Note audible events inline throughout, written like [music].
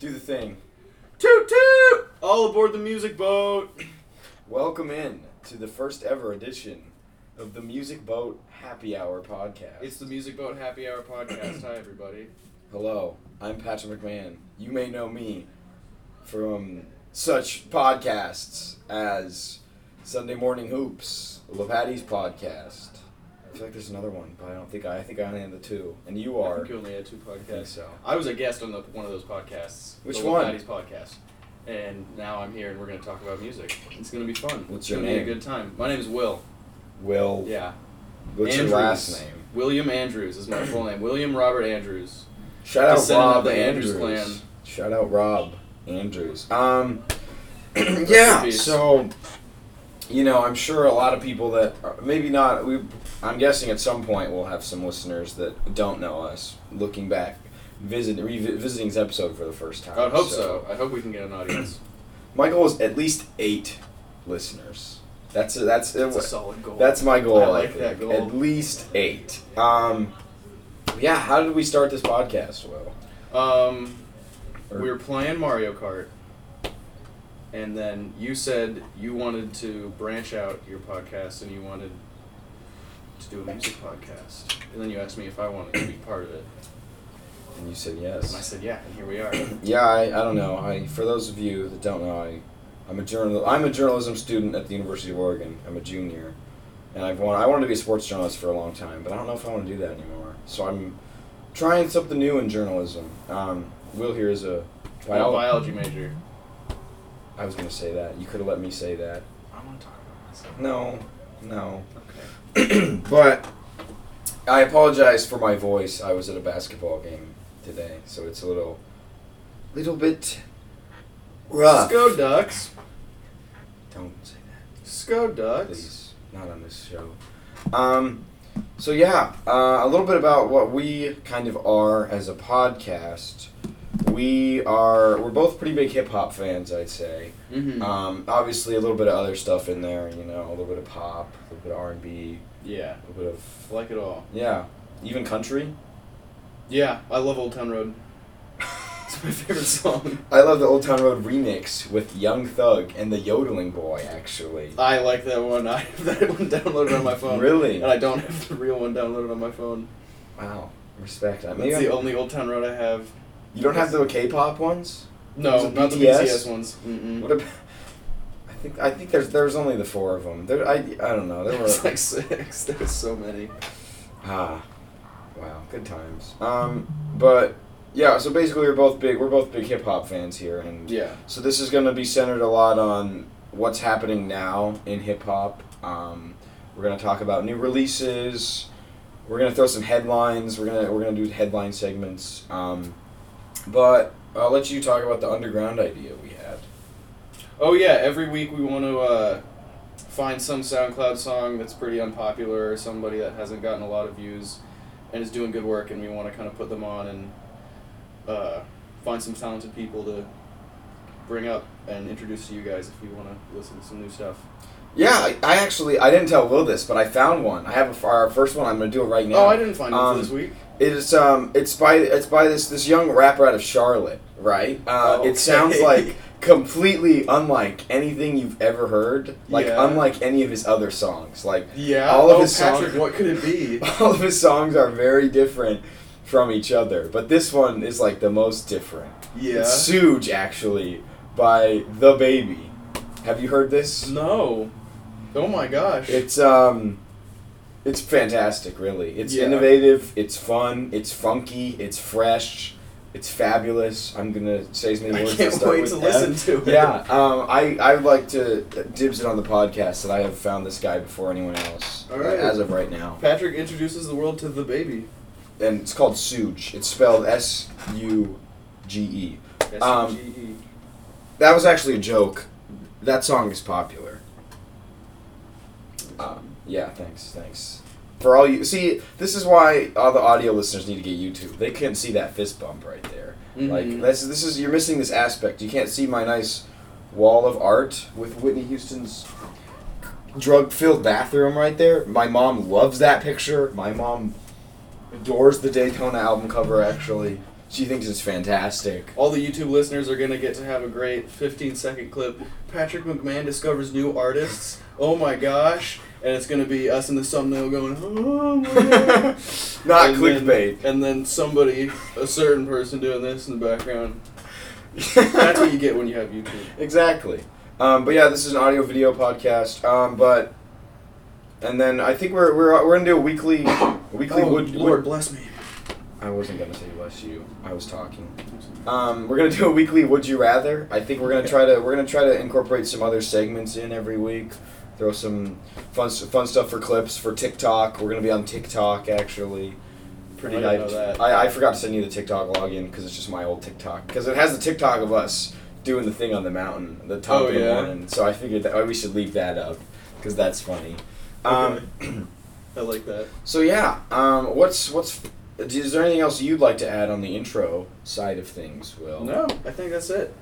Do the thing. Toot toot! All aboard the music boat. Welcome in to the first ever edition of the Music Boat Happy Hour podcast. It's the Music Boat Happy Hour podcast. Hi, everybody. Hello, I'm Patrick McMahon. You may know me from such podcasts as Sunday Morning Hoops, LePatty's podcast. I feel like there's another one, but I don't think I, I think I only have the two, and you I are. think you only had two I think podcasts. so. I was a guest on the, one of those podcasts. Which the one? Patty's podcast. And now I'm here, and we're going to talk about music. It's going to be fun. What's it's your gonna name? be a good time. My name is Will. Will. Yeah. What's Andrews. your last name? William Andrews is my full name. William Robert Andrews. Shout out Descendant Rob of the Andrews Andrews. clan. Shout out Rob Andrews. Um, [clears throat] in yeah. peace. So, you know, I'm sure a lot of people that are, maybe not. We, I'm guessing at some point we'll have some listeners that don't know us looking back, visit revisiting this episode for the first time. I hope so. I hope we can get an audience. [clears throat] My goal is at least eight listeners. That's that's That's a solid goal. that's my goal. I like think. that goal. At least eight. Um, yeah. How did we start this podcast? Will? Um, Or- we were playing Mario Kart, and then you said you wanted to branch out your podcast and you wanted to do a music podcast. And then you asked me if I wanted to be part of it, And you said yes. and. I said yeah, and here we are. [clears throat] Yeah, I, I don't know. I for those of you that don't know, I I'm a journal I'm a journalism student at the University of Oregon. I'm a junior, and I've want I wanted to be a sports journalist for a long time, but I don't know if I want to do that anymore. So I'm trying something new in journalism. Um, Will here is a bio- biology major. I was gonna say that. You could have let me say that. I want to talk about myself. No, no. Okay. [clears throat] but I apologize for my voice. I was at a basketball game today, so it's a little, little bit rough. Let's go Ducks. Don't say that. Let's go Ducks. please. Not on this show. Um, so yeah, uh, a little bit about what we kind of are as a podcast. We are we're both pretty big hip hop fans, I'd say. Mm-hmm. Um, obviously, a little bit of other stuff in there, you know, a little bit of pop, a little bit of R and B, yeah, a little bit of like it all. yeah, even country. Yeah, I love Old Town Road. It's my favorite [laughs] song. I love the Old Town Road remix with Young Thug and the Yodeling Boy. Actually, I like that one. [laughs] I have that one downloaded on my phone. Really? And I don't have the real one downloaded on my phone. wow, respect. I mean, That's the only Old Town Road I have. You don't have the K-pop ones. No, not the BTS? Ones. Mm-mm. What about? I think I think there's there's only the four of them. There I I don't know. There were like six. [laughs] There's so many. ah, wow, good times. Um, but yeah, so basically we're both big we're both big hip hop fans here, and Yeah. so this is going to be centered a lot on what's happening now in hip hop. Um, we're going to talk about new releases. We're going to throw some headlines. We're gonna we're gonna do headline segments. Um, but I'll let you talk about the underground idea we had. Oh yeah. Every week we want to uh, find some SoundCloud song that's pretty unpopular or somebody that hasn't gotten a lot of views and is doing good work, and we want to kind of put them on and uh, find some talented people to bring up and introduce to you guys if you want to listen to some new stuff. Yeah, I, I actually I didn't tell Will this, but I found one. I have a, our first one. I'm gonna do it right now. Oh, I didn't find one Um, for this week. It's um it's by it's by this this young rapper out of Charlotte, right? Uh, Okay. It sounds like completely unlike anything you've ever heard, like Yeah. unlike any of his other songs. Like Yeah. all of oh, his Patrick, songs- what could it be? [laughs] all of his songs are very different from each other, but this one is like the most different. Yeah. It's Suge actually by DaBaby. Have you heard this? No. Oh my gosh. It's um, it's fantastic. Really, it's Yeah. innovative. It's fun. It's funky. It's fresh. It's fabulous. I'm gonna say as many I words. can't that start wait to F. listen to it. Yeah, um, I I would like to dibs it on the podcast that I have found this guy before anyone else. All right. As of right now, Patrick introduces the world to DaBaby. and it's called Suge. It's spelled S U G E. Um, S-U-G-E. That was actually a joke. That song is popular. Um, yeah, thanks, thanks. For all you see, this is why all the audio listeners need to get YouTube. They can't see that fist bump right there. Like Mhm. this, this is you're missing this aspect. You can't see my nice wall of art with Whitney Houston's drug-filled bathroom right there. My mom loves that picture. My mom adores the Daytona album cover. Actually, She thinks it's fantastic. All the YouTube listeners are gonna get to have a great 15 second clip. Patrick McMahon discovers new artists. Oh my gosh! And it's gonna be us in the thumbnail going, oh [laughs] my god. Not And clickbait. Then, and then somebody, a certain person doing this in the background. [laughs] That's what you get when you have YouTube. Exactly. Um, but yeah, this is an audio video podcast. Um, but and then I think we're we're, we're gonna do a weekly [coughs] weekly Oh, would, Lord would- bless me. I wasn't gonna say bless you. I was talking. Um, we're gonna do a weekly would you rather. I think we're gonna try to we're gonna try to incorporate some other segments in every week. Throw some fun fun stuff for clips for TikTok. We're gonna be on TikTok actually. Pretty I didn't know that. I, I forgot to send you the TikTok login because it's just my old TikTok because it has the TikTok of us doing the thing on the mountain, the top Oh, of the yeah? morning. So I figured that we should leave that up because that's funny. Um, [clears throat] I like that. so yeah, um, what's what's is there anything else you'd like to add on the intro side of things, Will? No, I think that's it.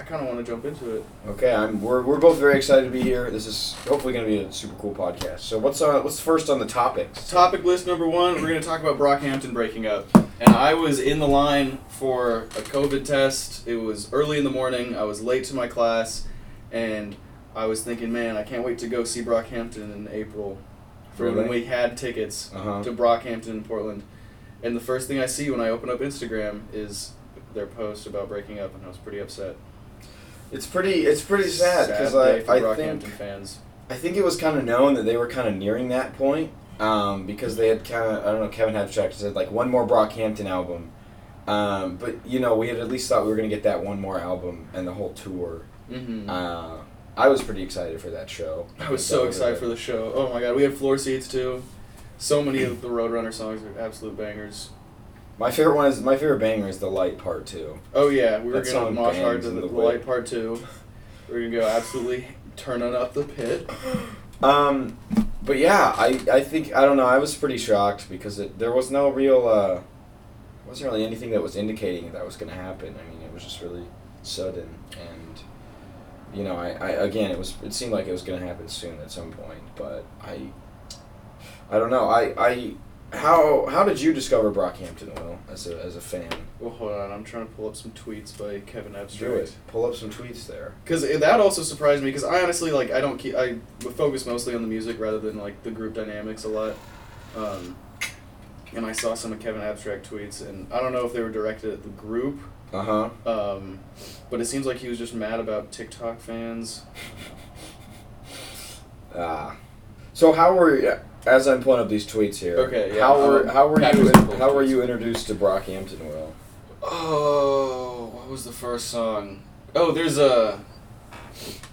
I kind of want to jump into it. Okay, I'm. We're, we're both very excited to be here. This is hopefully going to be a super cool podcast. So what's uh what's first on the topics? Topic list number one, we're going to talk about Brockhampton breaking up. And I was in the line for a COVID test. It was early in the morning. I was late to my class. And I was thinking, man, I can't wait to go see Brockhampton in April. For when we had tickets Uh huh. to Brockhampton in Portland. And the first thing I see when I open up Instagram is their post about breaking up, and I was pretty upset. It's pretty it's pretty sad because I for I think fans. I think it was kind of known that they were kind of nearing that point um, because they had kind of I don't know Kevin Abstract said like one more Brockhampton album, um, but you know we had at least thought we were gonna get that one more album and the whole tour. Mm-hmm. Uh, I was pretty excited for that show. I was so excited for the show. Oh my god, we had floor seats too. So many of the Roadrunner songs are absolute bangers. My favorite one is my favorite banger is the light part two. Oh yeah, we were That gonna song mosh hard bangs to in the, the the whip. light part two. We're gonna go absolutely turning up the pit. [gasps] Um, but yeah, I, I think I don't know. I was pretty shocked because it, there was no real uh, wasn't really anything that was indicating that was going to happen. I mean, it was just really sudden, and you know, I, I again, it was it seemed like it was going to happen soon at some point, but I I don't know. I I how how did you discover Brockhampton, Will, as a as a fan? Well, hold on, I'm trying to pull up some tweets by Kevin Abstract. Do it. Pull up some tweets there. Because that also surprised me. Because I honestly like I don't keep I focus mostly on the music rather than like the group dynamics a lot. Um, and I saw some of Kevin Abstract tweets, and I don't know if they were directed at the group, Uh huh. um, but it seems like he was just mad about TikTok fans. [laughs] Ah. So how were as I'm pulling up these tweets here? Okay, yeah, How were um, how were you how were you introduced to Brockhampton, Will? Oh, what was the first song? Oh, there's a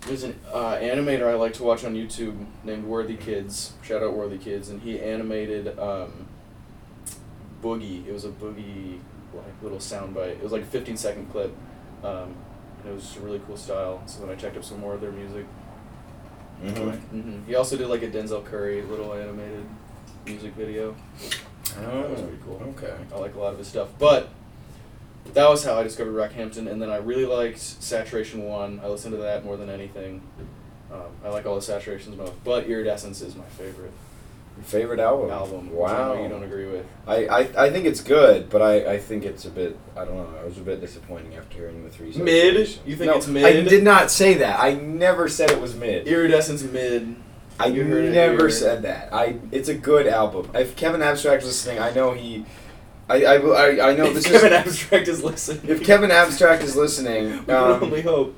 there's an uh, animator I like to watch on YouTube named Worthikids. Shout out Worthikids, and he animated um, Boogie. It was a Boogie like little soundbite. It was like a 15 second clip. Um, and it was just a really cool style. So then I checked up some more of their music. Mm-hmm. hmm He also did like a Denzel Curry little animated music video. Oh, That was pretty cool. Okay. I like a lot of his stuff. But that was how I discovered Brockhampton, and then I really liked Saturation One. I listened to that more than anything. Um, I like all the saturations most, but Iridescence is my favorite Your favorite album? album. Wow. you don't agree with. I, I, I think it's good, but I, I think it's a bit I don't know. I was a bit disappointing after hearing the three. Mid? You think No, it's mid? I did not say that. I never said it was mid. Iridescence mid. I You heard it never said that. I it's a good album. If Kevin Abstract was listening, I know he. I I, I, I know if this Kevin is. Abstract is listening. If Kevin Abstract is listening, [laughs] we can um, only hope.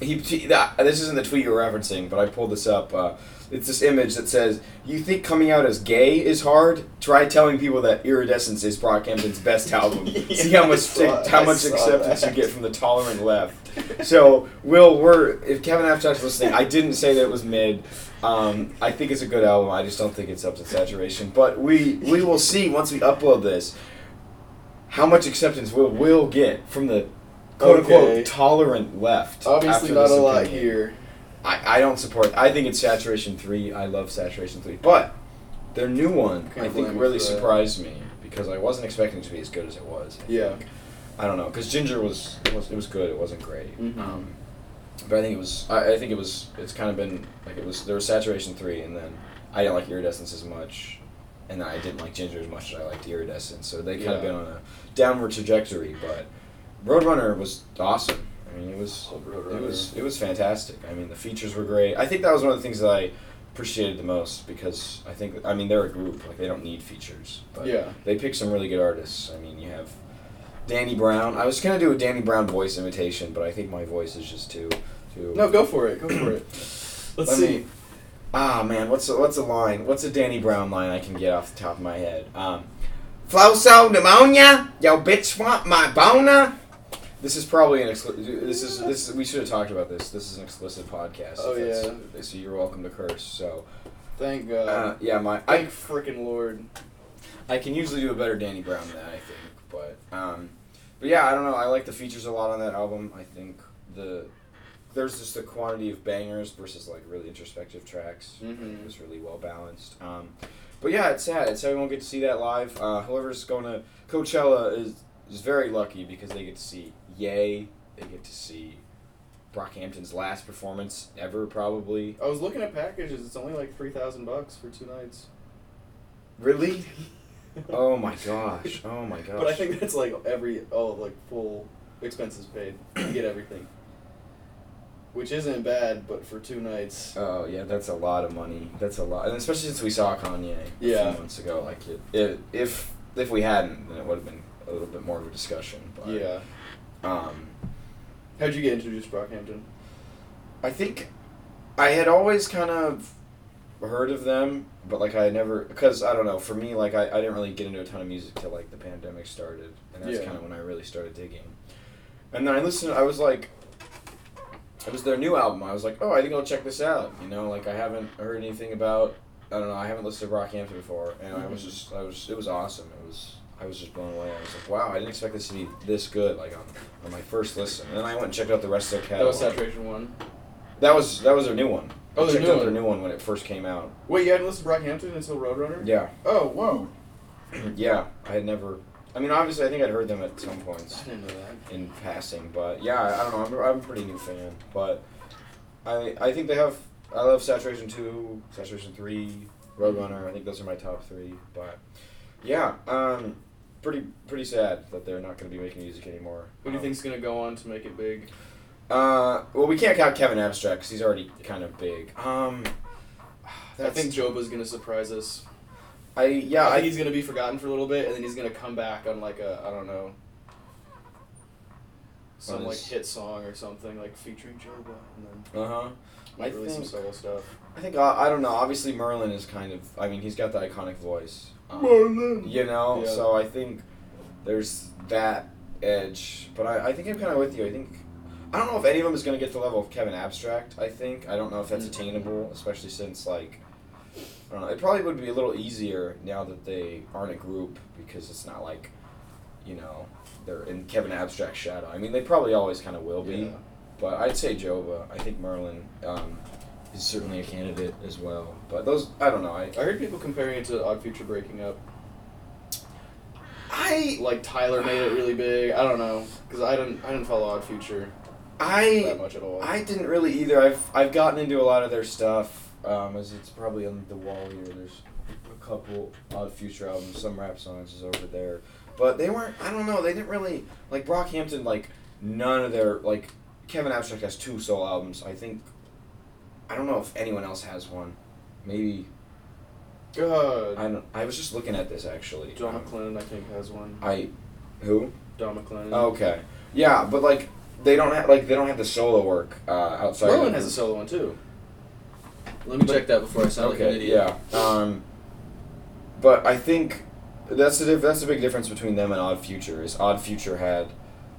he, this isn't the tweet you're referencing, but I pulled this up. Uh, it's this image that says, "You think coming out as gay is hard? Try telling people that Iridescence is Brockhampton's best album. Yeah, [laughs] See how much saw- how much acceptance that. you get from the tolerant left." [laughs] So, Will, we're if Kevin Abstract's listening, I didn't say that it was mid. Um, I think it's a good album. I just don't think it's up to saturation. But we we will see once we upload this how much acceptance we'll, we'll get from the quote unquote tolerant left. Obviously, not a lot here. I, I don't support. I think it's saturation three. I love saturation three, but their new one Can't I think really surprised me because I wasn't expecting it to be as good as it was. I Yeah. think. I don't know because Ginger was it was it was good. It wasn't great. Mhm. Um, but I think it was. I, I think it was. It's kind of been like it was. There was saturation three, and then I didn't like iridescence as much. and then I didn't like Ginger as much as I liked iridescence. So they kind Yeah. of been on a downward trajectory. But Roadrunner was awesome. I mean, it was it was it was fantastic. I mean, the features were great. I think that was one of the things that I appreciated the most because I think I mean they're a group like they don't need features, but Yeah. they pick some really good artists. I mean, you have Danny Brown. I was gonna do a Danny Brown voice imitation, but I think my voice is just too too. No, go for it. Go for it. [clears throat] Let's Let see. me- Ah man, what's a, what's a line? What's a Danny Brown line I can get off the top of my head? Um, Floso pneumonia, yo bitch want my boner. This is probably an exclu- this is this is, we should have talked about this. This is an explicit podcast. Oh, yeah. So you're welcome to curse. So Thank God. uh, yeah, my I Thank frickin' Lord. I can usually do a better Danny Brown than that, I think. But um, but yeah, I don't know. I like the features a lot on that album. I think the there's just a quantity of bangers versus like really introspective tracks. Mhm. It was really well balanced. Um, but yeah, it's sad. It's sad we won't get to see that live. Uh, whoever's going to Coachella is is very lucky because they get to see Yay. They get to see Brockhampton's last performance ever, probably. I was looking at packages. It's only like three thousand bucks for two nights. Really? [laughs] Oh my gosh! Oh my gosh! But I think that's like every oh like full expenses paid. You [clears throat] get everything. Which isn't bad, but for two nights. Oh yeah, that's a lot of money. That's a lot, and especially since we saw Kanye a few months ago. Like it, it, if if we hadn't, then it would have been a little bit more of a discussion. But yeah. Um, How'd you get introduced to Brockhampton? I think I had always kind of heard of them, but like I never because I don't know. For me, like I, I didn't really get into a ton of music till like the pandemic started, and that's Yeah. kind of when I really started digging. And then I listened. I was like, it was their new album. I was like, oh, I think I'll check this out. You know, like I haven't heard anything about. I don't know. I haven't listened to Brockhampton before, and I was Mhm. just, I was, it was awesome. It was, I was just blown away. I was like, wow, I didn't expect this to be this good. Like on, on my first listen, and then I went and checked out the rest of their That catalog. was Saturation One. That was that was their new one. Oh, I their checked new out their one. new one when it first came out. Wait, you hadn't listened to Brockhampton until Roadrunner? Yeah, Oh, whoa. [clears throat] yeah. I had never. I mean, obviously, I think I'd heard them at some points I didn't know that. in passing, but yeah, I, I don't know. I'm, I'm a pretty new fan, but I I think they have. I love Saturation Two, Saturation Three, Roadrunner. I think those are my top three. But yeah, um, pretty pretty sad that they're not going to be making music anymore. Who do you Um, think's gonna go on to make it big? Uh, well, we can't count Kevin Abstract because he's already kind of big. Um, [sighs] I think Joba's gonna surprise us. I yeah I I he's gonna be forgotten for a little bit, and then he's gonna come back on like a I don't know, some like hit song or something like featuring Joba, and then uh huh. might I release some solo stuff. I think uh, I don't know. Obviously, Merlyn is kind of. I mean, he's got the iconic voice. Um, You know, Yeah. so I think there's that edge. But I, I think I'm kind of with you. I think I don't know if any of them is going to get to the level of Kevin Abstract. I think I don't know if that's Mm. attainable, especially since like I don't know. It probably would be a little easier now that they aren't a group because it's not like you know they're in Kevin Abstract's shadow. I mean, they probably always kind of will be. Yeah. But I'd say Joba. I think Merlyn um, is certainly a candidate as well. But those, I don't know. I, I heard people comparing it to Odd Future breaking up. I, Like Tyler made it really big. I don't know because I didn't I didn't follow Odd Future I that much at all. I didn't really either. I've, I've gotten into a lot of their stuff. Um, as it's probably on the wall here. There's a couple Odd Future albums. Some rap songs is over there. But they weren't. I don't know. They didn't really like Brockhampton. Like none of their like Kevin Abstract has two solo albums. I think. I don't know if anyone else has one. Maybe God. I don't. I was just looking at this actually. John Um, McClellan I think has one. I, who? Don McClellan. Okay. Yeah, but like they don't have like they don't have the solo work uh, outside. Merlyn has a solo one too. Let me check that before I sound Okay. like an idiot. yeah. Um, but I think that's the that's the big difference between them and Odd Future is Odd Future had,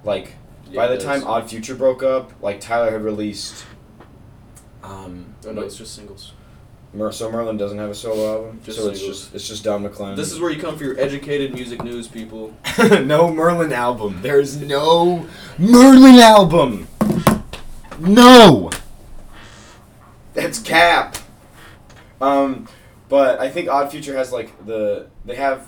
like, Yeah, by the time. Odd Future broke up, like Tyler had released. Um, Oh no, it's just singles. Mer- so Merlyn doesn't have a solo album. Just so it's just it's just Don McClellan. This is where you come for your educated music news, people. [laughs] no Merlyn album. There's no Merlyn album. No. That's cap. Um, but I think Odd Future has like the they have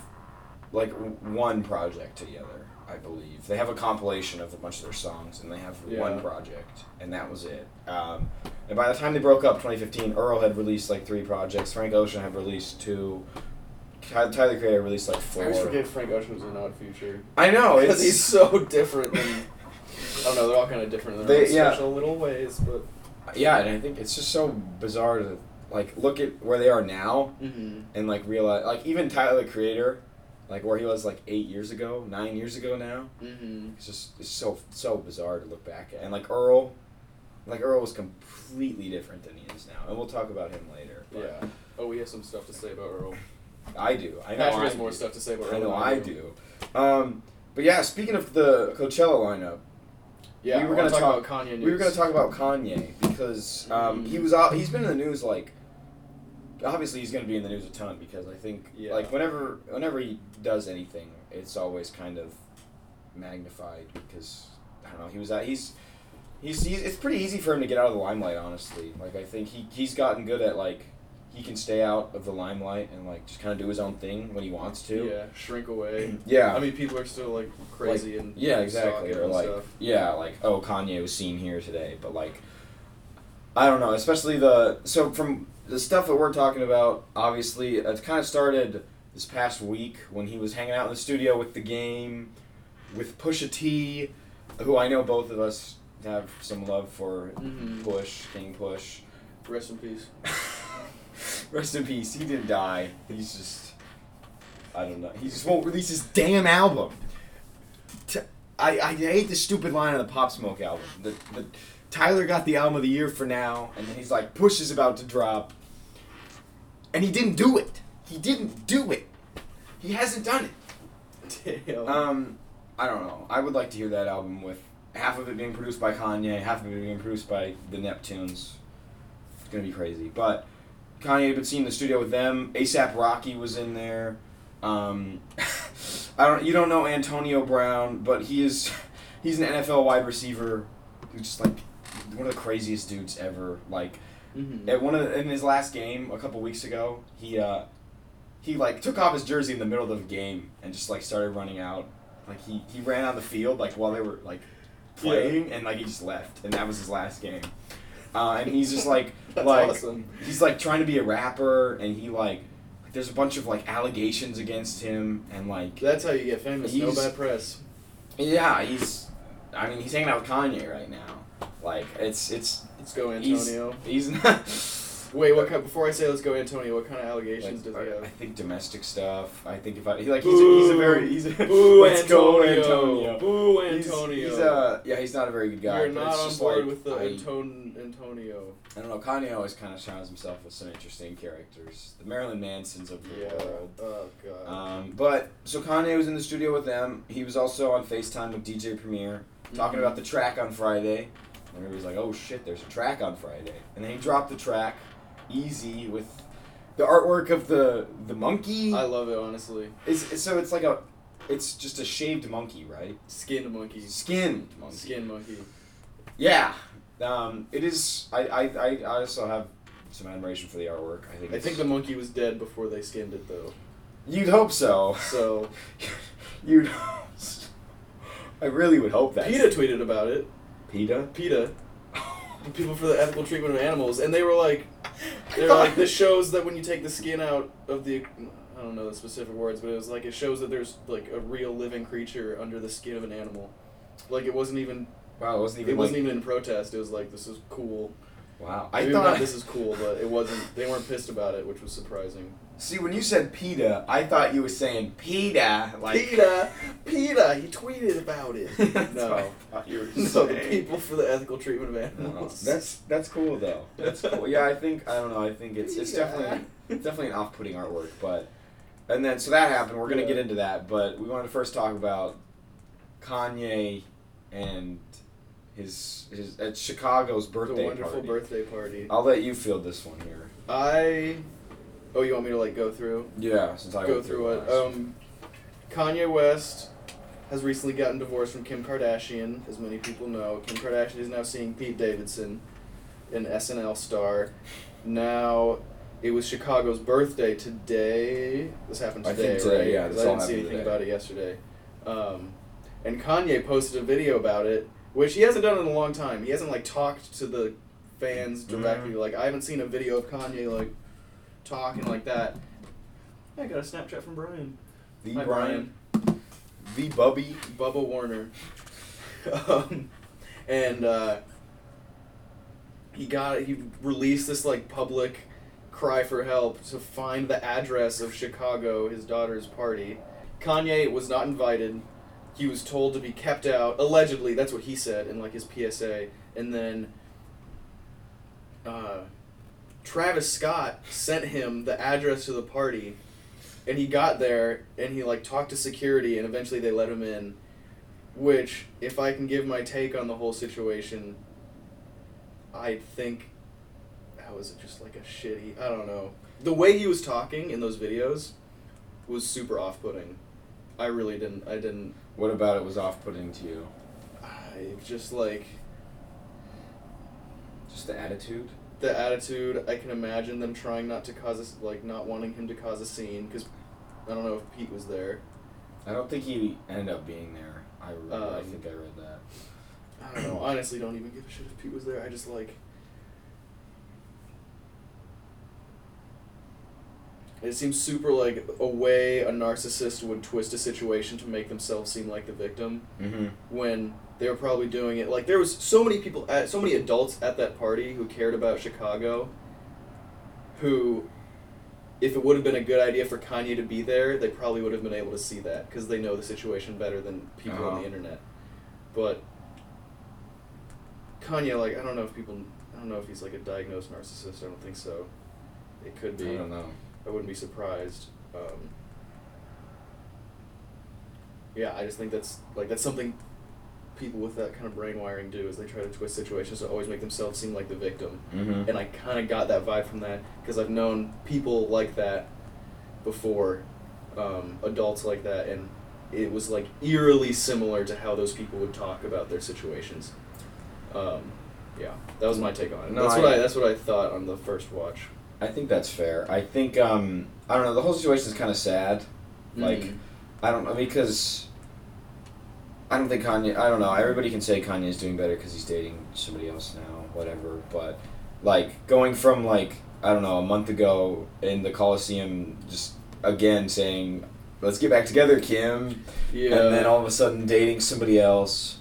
like one project together. I believe they have a compilation of a bunch of their songs, and they have one project, and that was it. Um, and by the time they broke up, 2015, Earl had released like three projects. Frank Ocean had released two. Tyler the Creator released like I four. always forget Frank Ocean was in Odd Future. I know Because he's so different than. I don't know, they're all kind of different in their They- own yeah. special little ways, but. yeah, and I think it's just so bizarre to like look at where they are now Mm-hmm. and like realize like even Tyler the Creator, like where he was like eight years ago, nine years ago now. Mm-hmm. It's just it's so so bizarre to look back at. And like Earl, like Earl was completely different than he is now, and we'll talk about him later. but Yeah. Oh, we have some stuff to say about Earl. I do. I know. Patrick I has more do. stuff to say about I Earl. know than I do. Um, but yeah, speaking of the Coachella lineup, Yeah, We were gonna talk, talk- about Kanye news. we were going to talk about Kanye because um, Mhm. he was out. He's been in the news like. Obviously, he's going to be in the news a ton because I think Yeah. like whenever whenever he does anything, it's always kind of magnified because I don't know. He was at he's. He's, he's it's pretty easy for him to get out of the limelight honestly like i think he, he's gotten good at like he can stay out of the limelight and like just kind of do his own thing when he wants to Yeah, shrink away. [clears throat] yeah I mean, people are still like crazy and Yeah, exactly. Or like, stuff. yeah, like oh, Kanye was seen here today, but like, I don't know. Especially the so from the stuff that we're talking about, obviously, it kind of started this past week when he was hanging out in the studio with the game, with Pusha T, who I know both of us have some love for. Mhm. Push King Push. Rest in peace. [laughs] Rest in peace. He didn't die. He's just. I don't know. He just won't release his damn album. T- I, I hate the stupid line on the Pop Smoke album. The, the, Tyler got the album of the year for now, and then he's like, Push is about to drop. And he didn't do it. He didn't do it. He hasn't done it. Damn. Um, I don't know. I would like to hear that album with half of it being produced by Kanye, half of it being produced by the Neptunes. It's gonna be crazy. But Kanye had been seen in the studio with them. ASAP Rocky was in there. Um, [laughs] I don't. You don't know Antonio Brown, but he is. [laughs] He's an NFL wide receiver who's just like one of the craziest dudes ever. Like Mhm. at one of the, in his last game a couple weeks ago, he uh, he like took off his jersey in the middle of the game and just like started running out. Like he, he ran on the field like while they were like playing and like he just left and that was his last game. Uh, and he's just like [laughs] like awesome. he's like trying to be a rapper and he like there's a bunch of like allegations against him and like That's how you get famous. No bad press. yeah he's I mean he's hanging out with Kanye right now. Like it's it's Let's go, he's Antonio. he's [laughs] not. Wait, what kind? Before I say let's go, Antonio. What kind of allegations Like, does he I, I think domestic stuff. I think if I he like he's a, he's a very he's a Boo, [laughs] let's go Antonio. Antonio. Boo, He's- Antonio. He's, uh yeah he's not a very good guy. You're not on board like, with the I, Anton- Antonio. I don't know. Kanye always kind of surrounds himself with some interesting characters. The Marilyn Mansons of the Yeah. world. Oh god. Um, but so Kanye was in the studio with them. He was also on Facetime with DJ Premier talking Mhm. about the track on Friday. And everybody's like, "Oh shit, there's a track on Friday." And then he dropped the track, "Eazy," with the artwork of the the monkey. I love it honestly. It's- so it's like a, it's just a shaved monkey, right? Skinned monkey. Skinned monkey. Skin monkey. Yeah. Um, it is. I, I, I also have some admiration for the artwork. I think. I think the monkey was dead before they skinned it though. You'd hope so. So [laughs] You'd. I really would hope that. PETA tweeted about it. PETA. PETA, people for the ethical treatment of animals, and they were like, [laughs] they were like, this shows that when you take the skin out of the, I don't know the specific words, but it was like it shows that there's like a real living creature under the skin of an animal. Like it wasn't even, Wow, it wasn't even. it wasn't even in protest. It was like this is cool. Wow, I Maybe thought not this is cool, but it wasn't. They weren't pissed about it, which was surprising. See, when you said PETA, I thought you were saying PETA, like PETA, PETA, he tweeted about it. [laughs] That's what I no, thought you were no, the people for the ethical treatment of No, animals. that's that's cool though. That's cool. Yeah, I think I don't know. I think it's it's Yeah. definitely it's definitely an off-putting artwork, but and then so that happened. We're gonna Yeah. get into that, but we wanted to first talk about Kanye and his his at Chicago's birthday. the wonderful party. birthday party. I'll let you field this one here. I. Oh, you want me to like go through? Yeah, since I go went through it. last. Um, Kanye West has recently gotten divorced from Kim Kardashian, as many people know. Kim Kardashian is now seeing Pete Davidson, an SNL star. Now, it was Chicago's birthday today. This happened I today, think today, right? yeah, 'Cause this I all didn't see happened anything today. about it yesterday. Um, and Kanye posted a video about it, which he hasn't done in a long time. He hasn't like talked to the fans directly. Mhm. Like I haven't seen a video of Kanye like talking like that. Yeah, I got a Snapchat from Brian. The Hi, Brian. The Bubby. Bubba Warner. [laughs] um, and uh, he got he released this like public cry for help to find the address of Chicago, his daughter's party. Kanye was not invited. He was told to be kept out. Allegedly, that's what he said in like his PSA. And then uh, Travis Scott sent him the address to the party, and he got there and he like talked to security, and eventually they let him in. Which, if I can give my take on the whole situation, I think that was just like a shitty. I don't know. The way he was talking in those videos was super off-putting. I really didn't. I didn't. What about it was off-putting to you? I just like Just the attitude. The attitude. I can imagine them trying not to cause a, like not wanting him to cause a scene because I don't know if Pete was there. I don't think he ended up being there. I, re- I Um, think I read that. I don't know. Honestly, don't even give a shit if Pete was there. I just like. It seems super like a way a narcissist would twist a situation to make themselves seem like the victim Mm-hmm. when they were probably doing it. Like there was so many people, at, so many adults at that party who cared about Chicago. Who, if it would have been a good idea for Kanye to be there, they probably would have been able to see that because they know the situation better than people on Uh-huh. the internet. But Kanye, like I don't know if people, I don't know if he's like a diagnosed narcissist. I don't think so. It could be. I don't know. I wouldn't be surprised. Um, yeah, I just think that's like that's something people with that kind of brain wiring do is they try to twist situations to always make themselves seem like the victim. Mm-hmm. And I kind of got that vibe from that because I've known people like that before, um, adults like that, and it was like eerily similar to how those people would talk about their situations. Um, yeah, that was my take on it. No, that's I- what I that's what I thought on the first watch. I think that's fair. I think um, I don't know. The whole situation is kind of sad. Like Mhm. I don't know because I don't think Kanye. I don't know. Everybody can say Kanye's doing better because he's dating somebody else now, whatever. But like going from like I don't know a month ago in the Coliseum, just again saying, "Let's get back together, Kim," yeah, and then all of a sudden dating somebody else,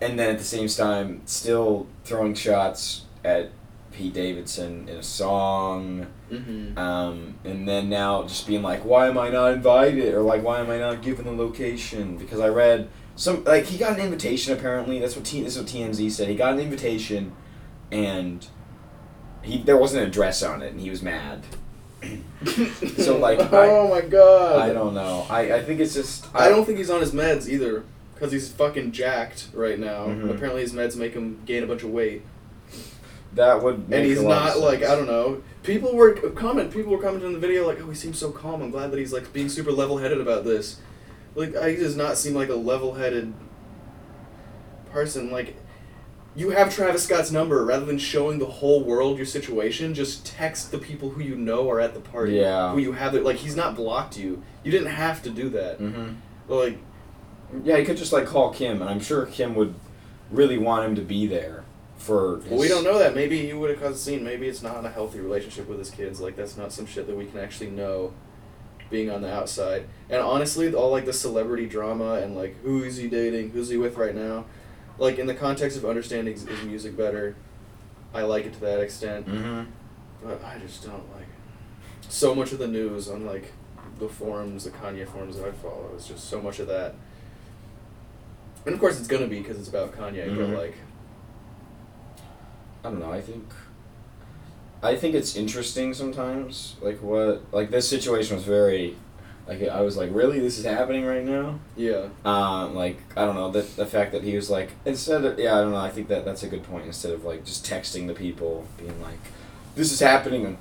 and then at the same time still throwing shots at Pete Davidson in a song. hmm Um, and then now just being like, why am I not invited? Or like, why am I not given the location? Because I read some like he got an invitation apparently. That's what T, this is what TMZ said. He got an invitation, and he there wasn't an address on it, and he was mad. [laughs] So, like, I- oh my god, I don't know. I, I think it's just I don't think he's on his meds either, because he's fucking jacked right now. Mhm. Apparently, his meds make him gain a bunch of weight, that would. Make and he's not like. I don't know. People were comment. People were commenting on the video like, "Oh, he seems so calm. I'm glad that he's like being super level-headed about this." Like, he does not seem like a level-headed person. Like, you have Travis Scott's number. Rather than showing the whole world your situation, just text the people who you know are at the party. Yeah. Who you have there. Like, he's not blocked you. You didn't have to do that. Mm-hmm. Like, Yeah, he could just like call Kim, and I'm sure Kim would really want him to be there for. Well, we don't know that. Maybe he would have caused a scene. Maybe it's not in a healthy relationship with his kids. Like that's not some shit that we can actually know, being on the outside. And honestly, all like the celebrity drama and like who is he dating, who's he with right now, like in the context of understanding his, his music better, I like it to that extent. Mm-hmm. But I just don't like it. so much of the news on like the forums, the Kanye forums that I follow. It's just so much of that. And of course, it's gonna be because it's about Kanye. Mhm. But like. I don't know. I think. I think it's interesting sometimes. Like what? Like this situation was very. Like I was like, really, this is happening right now. Yeah. Um, like I don't know the the fact that he was like instead of yeah I don't know I think that that's a good point instead of like just texting the people being like, this is happening.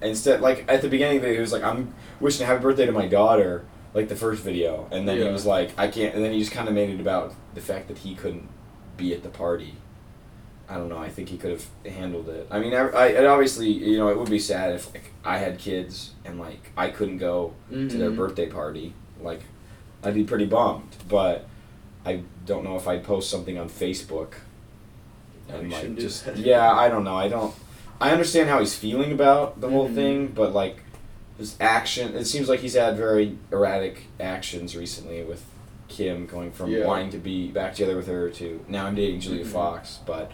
Instead, like at the beginning, of it, he was like, "I'm wishing a happy birthday to my daughter," like the first video, and then he was like, "I can't," and then he just kind of made it about the fact that he couldn't be at the party. I don't know. I think he could have handled it. I mean, I, I it obviously, you know, it would be sad if like I had kids and like I couldn't go to their Mhm. birthday party. Like, I'd be pretty bummed. But I don't know if I'd post something on Facebook. And you like just yeah, I don't know. I don't. I understand how he's feeling about the whole Mhm. thing, but like, his action. It seems like he's had very erratic actions recently with Kim going from Yeah. wanting to be back together with her to now I'm dating Julia Mhm. Fox, but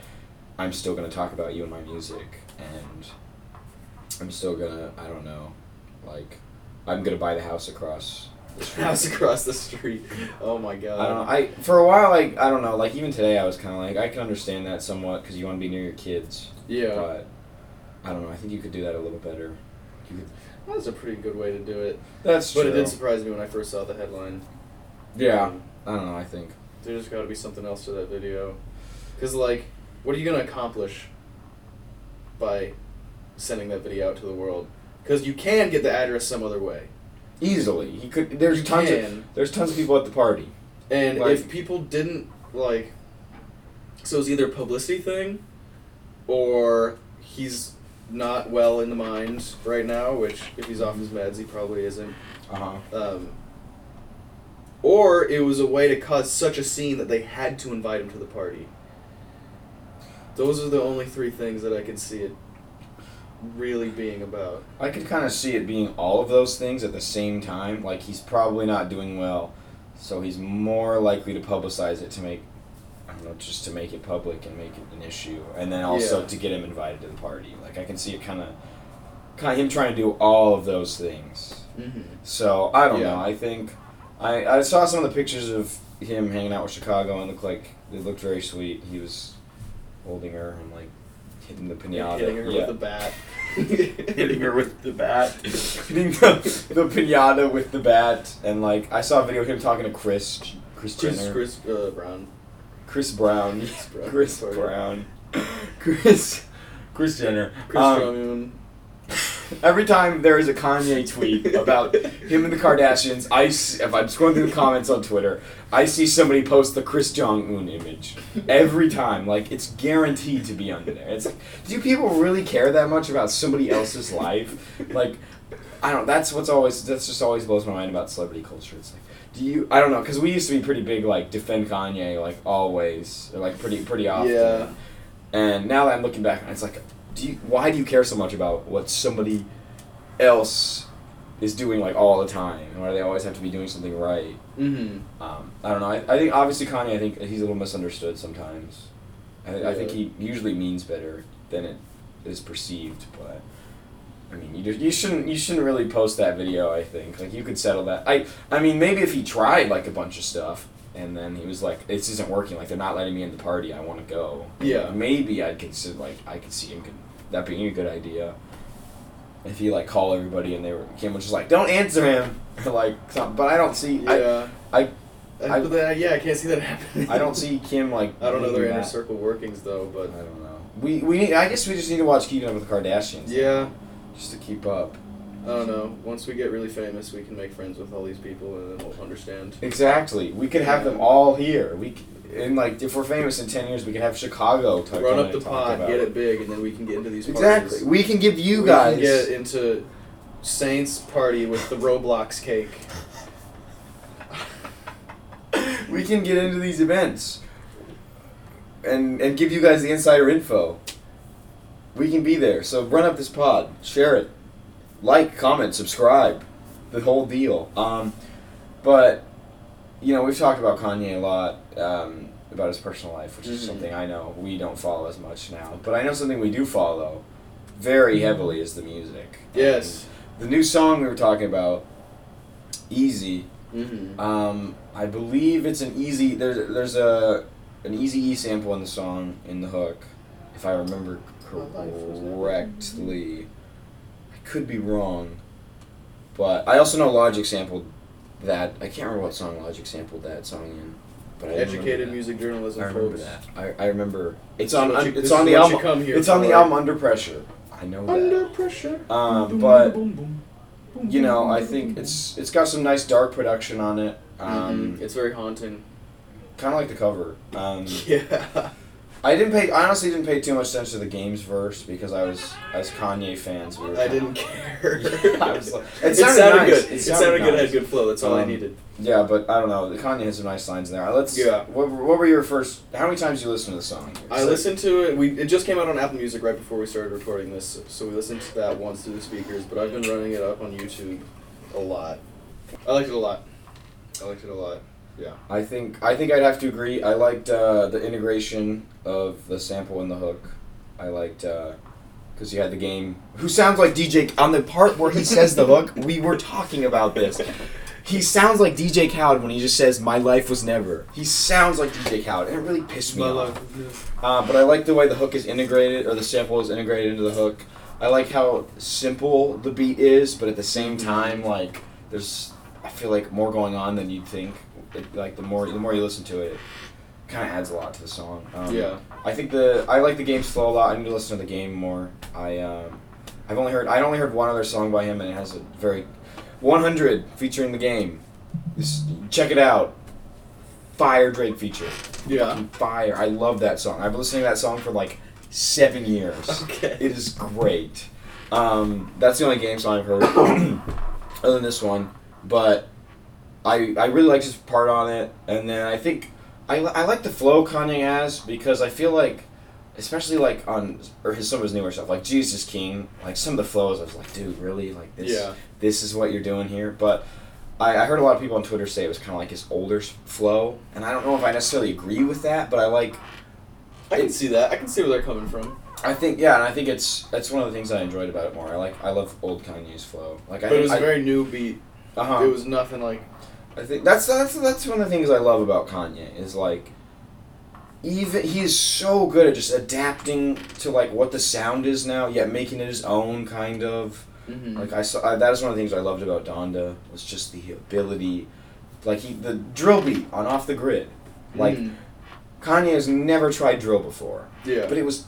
I'm still gonna talk about you and my music, and I'm still gonna I don't know, like I'm gonna buy the house across the [laughs] street. House across the street. Oh my god. I don't know. I for a while like I don't know. Like even today, I was kind of like I can understand that somewhat because you want to be near your kids. Yeah. But I don't know. I think you could do that a little better. You could, That was a pretty good way to do it. that's But true. it did surprise me when I first saw the headline. yeah. Um, I don't know. I think. There's got to be something else to that video. Because, like, what are you going to accomplish by sending that video out to the world? Because you can get the address some other way. Easily, he could. There's You tons can. of there's tons of people at the party. And Like- if people didn't, like. So it's either a publicity thing, or he's not well in the mind right now, which, if he's off his meds, he probably isn't. Uh huh. Um, or it was a way to cause such a scene that they had to invite him to the party. Those are the only three things that I can see it really being about. I could kind of see it being all of those things at the same time. Like he's probably not doing well, so he's more likely to publicize it to make. I don't know, just to make it public and make it an issue, and then also Yeah. to get him invited to the party. Like I can see it kind of, kind of him trying to do all of those things. Mm-hmm. So I don't Yeah. know. I think I I saw some of the pictures of him hanging out with Chicago and looked like it looked very sweet. He was holding her and like hitting the pinata. Hitting her yeah. with a bat. [laughs] hitting her with the bat, [laughs] hitting the, the pinata with the bat, and like I saw a video of him talking to Chris, Chris Chris, Jenner, Chris uh, Brown. Chris Brown, Chris Brown, Chris. Brown, [laughs] Chris, Kris Jenner. Chris Um, Brown. Every time there is a Kanye tweet about him and the Kardashians, I s- if I'm scrolling through the comments on Twitter, I see somebody post the Chris Jong Un image. Every time, like it's guaranteed to be under there. It's like, do people really care that much about somebody else's life? Like, I don't. That's what's always. That's just always blows my mind about celebrity culture. It's like, do you? I don't know, because we used to be pretty big, like defend Kanye, like always, or like pretty pretty often. Yeah. And now that I'm looking back, it's like, do you, why do you care so much about what somebody else is doing like all the time? And why do they always have to be doing something right? Mm-hmm. Um, I don't know. I, I think obviously Kanye. I think he's a little misunderstood sometimes. I, I think he usually means better than it is perceived, but. I mean, you, just, you shouldn't you shouldn't really post that video. I think like you could settle that. I I mean maybe if he tried like a bunch of stuff and then he was like this isn't working like they're not letting me in the party I want to go. Yeah. Maybe I'd consider like I could see him could, that being a good idea. If he like call everybody and they were Kim was just like don't answer him [laughs] like some, but I don't see Yeah. Uh, I I, I- but then, yeah, I can't see that [laughs] happening. I I don't see Kim like I don't know their inner that. circle workings though, but I don't know. We we need, I guess we just need to watch Keeping Up with the Kardashians. yeah, Just to keep up. I don't know. Once we get really famous, we can make friends with all these people, and then we'll understand. Exactly. We could have them all here. We in like if we're famous in ten years, we can have Chicago Run up the pod, get it. it big, and then we can get into these Exactly. parties. We can give you we guys. can get into Saints party with the Roblox cake. [laughs] we can get into these events. And and give you guys the insider info. We can be there. So run up this pod, share it, like, comment, subscribe, the whole deal. Um, but you know we've talked about Kanye a lot. Um, about his personal life, which is Mhm. something I know we don't follow as much now. But I know something we do follow very heavily is the music. Yes. And the new song we were talking about, Eazy. Mm-hmm. Um, I believe it's an easy. There's there's a an easy E sample in the song in the hook, if I remember My life was never correctly. I could be wrong, but I also know Logic sampled that. I can't remember what song Logic sampled that song in. But I remember Educated that. music journalism, I remember folks. that. I, I remember. It's on. what un- you- it's on the what you album. come here It's on the for. album Under Pressure. I know that. Under pressure. Um, but you know, I think it's it's got some nice dark production on it. boom. Um. It's very haunting. kind of like the cover. Um, [laughs] Yeah. I didn't pay. I honestly didn't pay too much attention to the games verse because I was as Kanye fans. We were I didn't care. [laughs] I was like- it, it sounded, sounded nice. good. It It, sounded sounded good. nice. Had good flow. That's all I Um, needed. Yeah, but I don't know. Kanye has some nice lines in there. Let's. Yeah. What, what were your first? How many times did you listen to the song? I listened to it. We it just came out on Apple Music right before we started recording this, so we listened to that once through the speakers. But I've been running it up on YouTube a lot. I liked it a lot. I liked it a lot. Yeah. I think I think I'd have to agree. I liked uh, the integration of the sample and the hook. I liked because you had the game. Who sounds like DJ on the part where he says the hook? We were talking about this. He sounds like DJ Khaled when he just says "My life was never." He sounds like DJ Khaled, and it really pissed me off. Uh, but I like the way the hook is integrated, or the sample is integrated into the hook. I like how simple the beat is, but at the same time, like there's, I feel like more going on than you'd think. It, like the more the more you listen to it, it kind of adds a lot to the song. Um, Yeah. I think the I like the game flow a lot. I need to listen to the game more. I um, I've only heard I only heard one other song by him, and it has a very 100 featuring the game. Just check it out. Fire Drake feature. Yeah. Fucking fire. I love that song. I've been listening to that song for like seven years. Okay. It is great. Um, that's the only game song I've heard, [coughs] other than this one. But I I really like his part on it, and then I think I, I like the flow Kanye has because I feel like, especially like on or his some of his newer stuff like Jesus King, like some of the flows I was like, dude, really like this Yeah. this is what you're doing here. But I, I heard a lot of people on Twitter say it was kind of like his older flow, and I don't know if I necessarily agree with that, but I like I can see that. I can see where they're coming from. I think yeah, and I think it's that's one of the things I enjoyed about it more. I like I love old Kanye's flow. Like I it was I, a very new beat. Uh-huh. It was nothing like. I think that's that's that's one of the things I love about Kanye is like even he is so good at just adapting to like what the sound is now, yet making it his own kind of. Mm-hmm. Like I saw I, that is one of the things I loved about Donda was just the ability, like he the drill beat on off the grid, like Mhm. Kanye has never tried drill before. yeah. but it was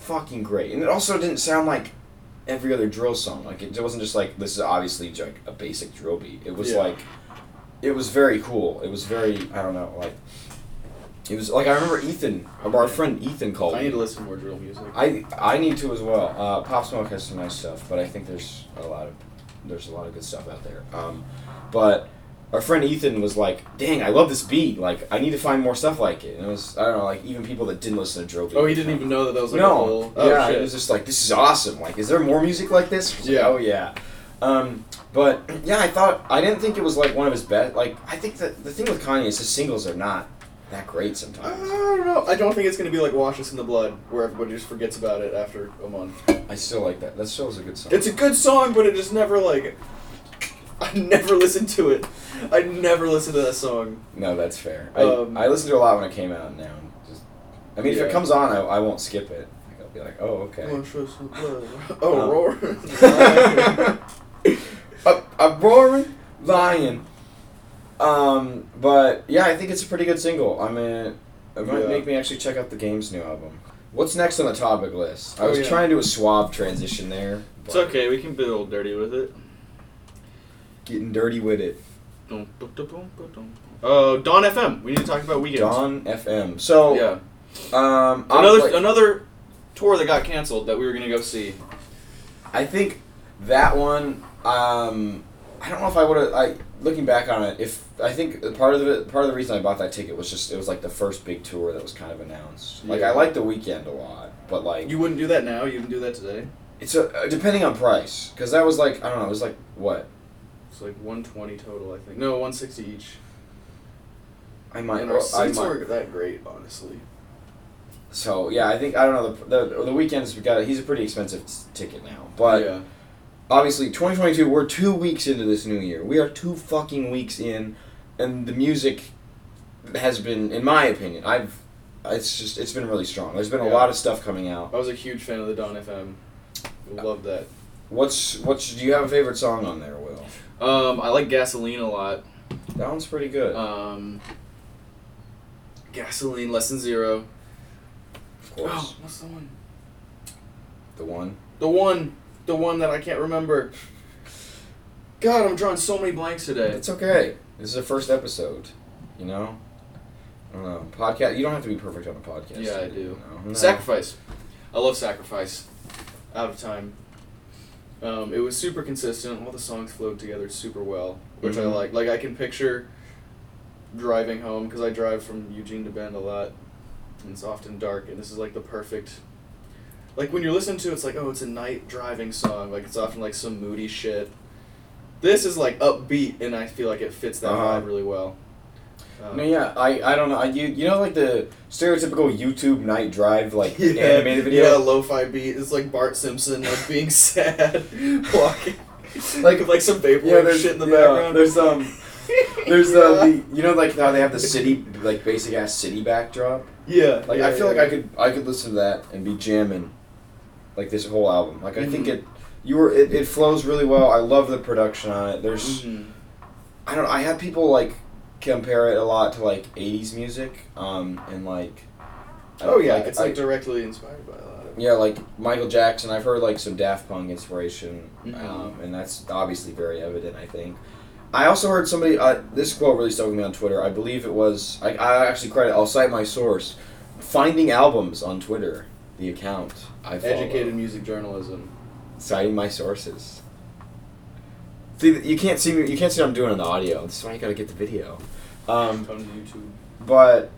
fucking great, and it also didn't sound like every other drill song. Like it wasn't just like this is obviously like a basic drill beat. It was Yeah. like, it was very cool. It was very I don't know like, it was like I remember Ethan, our friend Ethan called. I need to listen to more drill music. I I need to as well. Uh, Pop Smoke has some nice stuff, but I think there's a lot of there's a lot of good stuff out there. Um, but our friend Ethan was like, "Dang, I love this beat. Like, I need to find more stuff like it." And it was I don't know, like even people that didn't listen to beat. oh, he didn't even know that that was like no, whole. Oh, yeah, shit. it was just like this is awesome. Like, is there more music like this? Was like, Yeah. oh yeah. Um, but [clears throat] yeah, I thought I didn't think it was like one of his best. Like, I think that the thing with Kanye is his singles are not that great sometimes. I don't know. I don't think it's gonna be like "Wash Us in the Blood," where everybody just forgets about it after a month. I still like that. That still is a good song. It's a good song, but it just never like. I never listened to it. I never listened to that song. No, that's fair. I, Um, I listened to it a lot when it came out. Now, just I mean, if it comes on, I, I won't skip it. Like, I'll be like, oh okay. Wash Us in the Blood. Oh, Um, roar. [laughs] a, a roaring lion. Um, but yeah, I think it's a pretty good single. I mean, it might Yeah. make me actually check out the game's new album. What's next on the topic list? I Oh, was yeah. trying to do a suave transition there. it's okay. We can be a little dirty with it. Getting dirty with it. Oh, Dawn FM. We need to talk about Weeknd's. Dawn FM. So Yeah. um, Another like- another tour that got canceled that we were gonna go see. I think that one. Um, I don't know if I would have. I looking back on it, if I think part of it, part of the reason I bought that ticket was just it was like the first big tour that was kind of announced. Like Yeah. I like the Weeknd a lot, but like You wouldn't do that now. You wouldn't do that today. it's a, uh, depending on price because that was like I don't know. It was like what Like 120 total, I think. No, 160 each. I might. and our well, I seats might- weren't that great, honestly. So yeah, I think I don't know the the, the Weeknd's. We got he's a pretty expensive s- ticket now, but. yeah. obviously 2022 we're two weeks into this new year we are two fucking weeks in and the music has been in my opinion i've it's just it's been really strong there's been a Yeah. lot of stuff coming out I was a huge fan of the Dawn FM. Love that. what's what's do you have a favorite song on there Um, I like Gasoline a lot. that one's pretty good Um, Gasoline, Less Than Zero. of course Oh, what's the one? the one The one, the one that I can't remember. God, I'm drawing so many blanks today. it's okay this is the first episode you know I don't know. Podcast. You don't have to be perfect on a podcast. Yeah, I you do. know? No. Sacrifice. I love Sacrifice. Out of Time. Um, it was super consistent. All the songs flowed together super well, which I Mhm. like. Like I can picture driving home because I drive from Eugene to Bend a lot, and it's often dark. And this is like the perfect. Like when you're listening to it, it's like oh, it's a night driving song. Like it's often like some moody shit. This is like upbeat, and I feel like it fits that Uh-huh. vibe really well. Um, No, yeah, I, I don't know. I, you you know like the stereotypical YouTube night drive like [laughs] yeah, animated video. Yeah, lo-fi beat. It's like Bart Simpson like being [laughs] sad, [laughs] walking, Like- with like some vaporwave yeah, shit in the yeah, background. There's um, there's uh, the you know like how they have the city like basic ass city backdrop. yeah. Like yeah, I feel like I could I could listen to that and be jamming, like this whole album. Like I think Mhm. it, you were it, it flows really well. I love the production on it. There's Mhm. I don't. I had people like compare it a lot to like '80s music, um, and like. Oh yeah, it's I- like directly inspired by a lot of. yeah, like Michael Jackson. I've heard like some Daft Punk inspiration, Mhm. um, and that's obviously very evident. I think. I also heard somebody. Uh, this quote really stuck with me on Twitter. I believe it was. I, I actually credit. I'll cite my source. Finding albums on Twitter, the account I follow. Educated music journalism. Citing my sources. See, you can't see me. You can't see what I'm doing in the audio. This is why you gotta get the video. Um, YouTube. but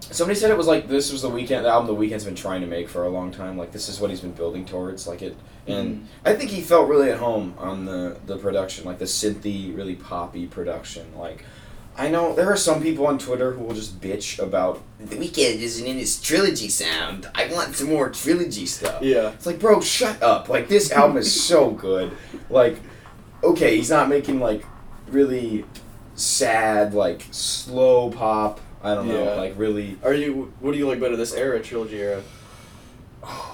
somebody said it was like this was the Weeknd the album the Weeknd's been trying to make for a long time like this is what he's been building towards like it and Mhm. i think he felt really at home on the the production like the synthy really poppy production like i know there are some people on twitter who will just bitch about the Weeknd isn't in its trilogy sound i want some more trilogy stuff Yeah. it's like, bro, shut up. Like, this album is so good. Like, okay, he's not making, like, really sad, like, slow pop. I don't know. Yeah. Like, really. Are you? What do you like better, this era, trilogy era?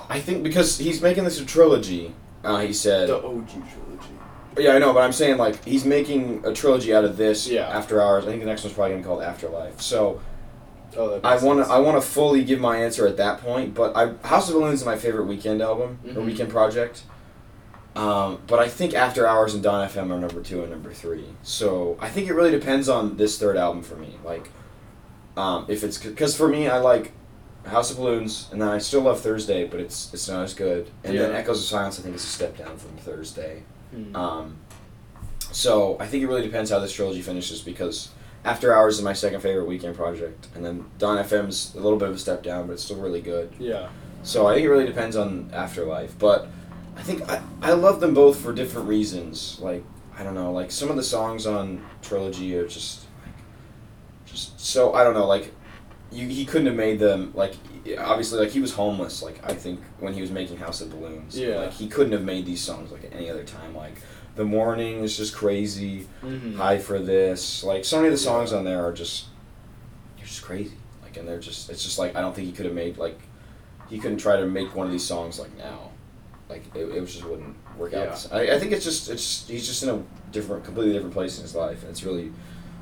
I think because he's making this a trilogy, uh, he said. The OG trilogy. Yeah, I know, but I'm saying, like, he's making a trilogy out of this Yeah. After Hours. I think the next one's probably going to be called Afterlife. So, Oh, that. I makes want to sense. I want to fully give my answer at that point, but I House of Balloons is my favorite Weeknd album or Mhm. Weeknd project. Um, but I think After Hours and Dawn FM are number two and number three. So I think it really depends on this third album for me. Like, um, if it's because for me I like House of Balloons, and then I still love Thursday, but it's it's not as good. And then Echoes of Silence I think is a step down from Thursday. Hmm. Um, so I think it really depends how this trilogy finishes because After Hours is my second favorite Weeknd project, and then Dawn FM's a little bit of a step down, but it's still really good. yeah. So I think it really depends on Afterlife, but I think I, I love them both for different reasons. Like I don't know, like some of the songs on Trilogy are just like just so I don't know, like you he couldn't have made them like obviously like he was homeless like I think when he was making House of Balloons. Yeah. Like he couldn't have made these songs like at any other time. Like The Morning is just crazy. Mm-hmm. High for this. Like so many of the songs on there are just they're just crazy. Like and they're just it's just like I don't think he could have made like he couldn't try to make one of these songs like now. Like it, it just wouldn't work Yeah. out. I, I think it's just it's he's just in a different completely different place in his life and it's really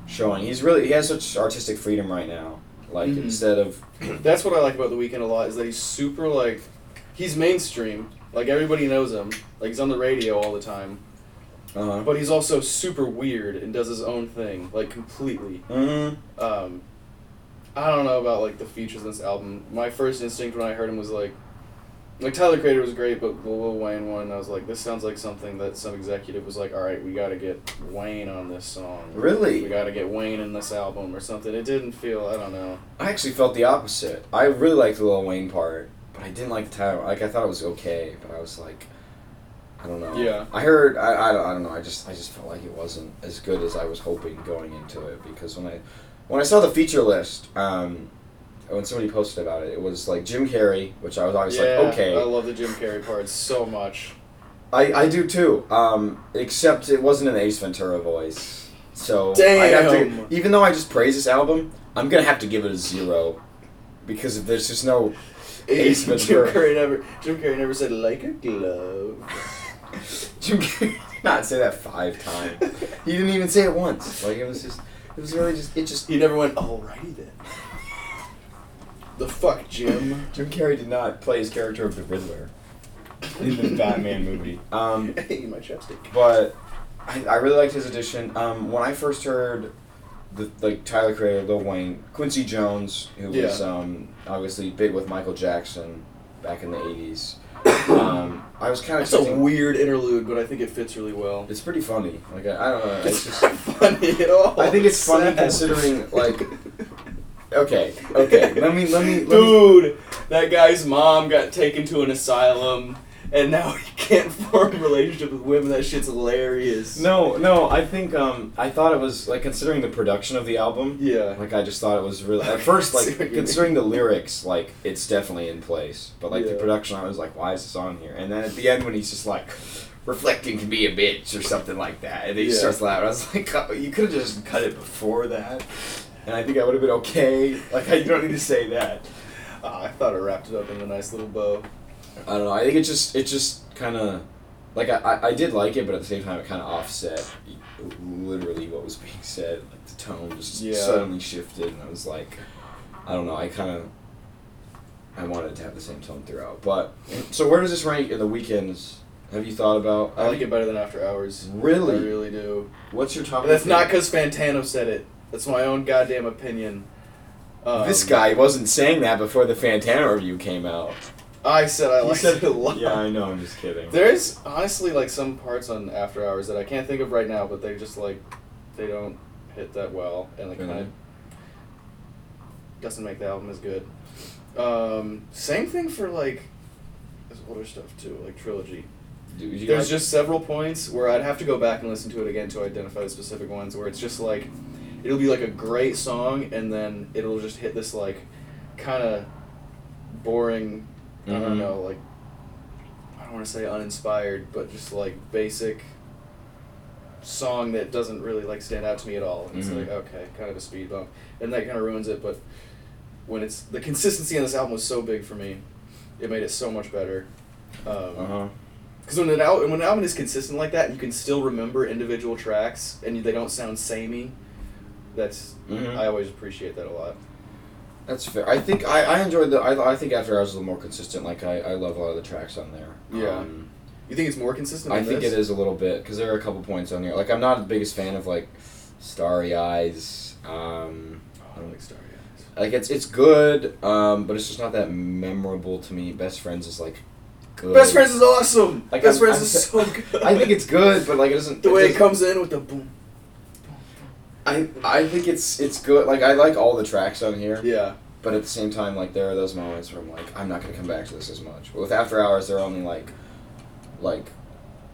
showing. He's really he has such artistic freedom right now. Like Mhm. instead of [clears throat] That's what I like about the Weeknd a lot is that he's super like, he's mainstream. Like everybody knows him. Like he's on the radio all the time. Uh-huh. But he's also super weird and does his own thing, like completely. hmm Um, I don't know about like the features in this album. My first instinct when I heard him was like, like Tyler Creator was great, but the Lil Wayne one, I was like, this sounds like something that some executive was like, all right, we got to get Wayne on this song. Really? We got to get Wayne in this album or something. It didn't feel, I don't know. I actually felt the opposite. I really liked the Lil Wayne part, but I didn't like the title. Like I thought it was okay, but I was like, I don't know. Yeah. I heard. I, I, don't, I don't know. I just I just felt like it wasn't as good as I was hoping going into it because when I when I saw the feature list, um, when somebody posted about it, it was like Jim Carrey, which I was always yeah, like, okay. I love the Jim Carrey part so much. I, I do too. Um, except it wasn't an Ace Ventura voice. So I have to, even though I just praise this album, I'm gonna have to give it a zero because if there's just no Ace [laughs] Ventura. Jim Carrey never, Jim Carrey never said like a glove. [laughs] Jim Carrey did not say that five times. He didn't even say it once. Like it was just, it was really just, it just. He never went, alrighty then. The fuck, Jim? [laughs] Jim Carrey did not play his character of the Riddler in the Batman movie. Um, [laughs] Hey, my chapstick. but I, I really liked his addition. Um, when I first heard the like Tyler Creator, Lil Wayne, Quincy Jones, who was um, obviously big with Michael Jackson back in the eighties. Um, I was kind of That's a weird interlude, but I think it fits really well. It's pretty funny. Like I, I don't know. It's It's just. not [laughs] funny at all. I think it's funny considering like. Okay. Okay. Let me. Let me. Let me Dude, that guy's mom got taken to an asylum, and now [laughs] he can't form a relationship with women. That shit's hilarious. no. No. I think. Um. I thought it was like considering the production of the album. Yeah. Like I just thought it was really at first like [laughs] considering the lyrics like it's definitely in place but like the production I was like why is this on here and then at the end when he's just like reflecting can be a bitch or something like that and he Yeah. starts laughing I was like oh, [laughs] you could have just cut it before that and I think I would have been okay like I, don't need to say that Ah, I thought it wrapped it up in a nice little bow. I don't know I think it just it just kind of like I, I, I did like it but at the same time it kind of offset literally what was being said like the tone just Yeah. suddenly shifted and I was like I don't know I kind of I wanted it to have the same tone throughout but so where does this rank in the Weeknd's have you thought about I like it better than After Hours. Really? I really do. what's your top that's not because Fantano said it. That's my own goddamn opinion. Um, this guy wasn't saying that before the Fantano review came out I said I liked said- it a lot. yeah I know I'm just kidding There's honestly like some parts on After Hours that I can't think of right now, but they just like they don't hit that well, and like kind of doesn't make the album as good. Um, same thing for like this older stuff too, like Trilogy. Dude, you There's like- just several points where I'd have to go back and listen to it again to identify the specific ones where it's just like it'll be like a great song and then it'll just hit this like kind of boring I Mhm. don't know like I don't want to say uninspired but just like basic song that doesn't really like stand out to me at all. And It's Mhm. like okay, kind of a speed bump, and that kind of ruins it. But when it's the consistency on this album was so big for me, it made it so much better. Um, uh-huh because when an album when an album is consistent like that, you can still remember individual tracks, and they don't sound samey. That's Mhm. I always appreciate that a lot. That's fair. I think I, I enjoyed the. I, I think After Hours is a little more consistent. Like I, I love a lot of the tracks on there. Yeah. Um, You think it's more consistent? I think this? it is a little bit because there are a couple points on here. Like I'm not the biggest fan of like Starry Eyes. Um, Oh, I don't like Starry Eyes. like it's it's good, um, but it's just not that memorable to me. Best Friends is like good. Best Friends is awesome. Like, Best I'm- Friends is I'm- so good. [laughs] I think it's good, but like it doesn't. the way it doesn't- comes in with the boom. I I think it's it's good. Like I like all the tracks on here. Yeah. But at the same time, like there are those moments where I'm like, I'm not gonna come back to this as much. But with After Hours, there are only like, like,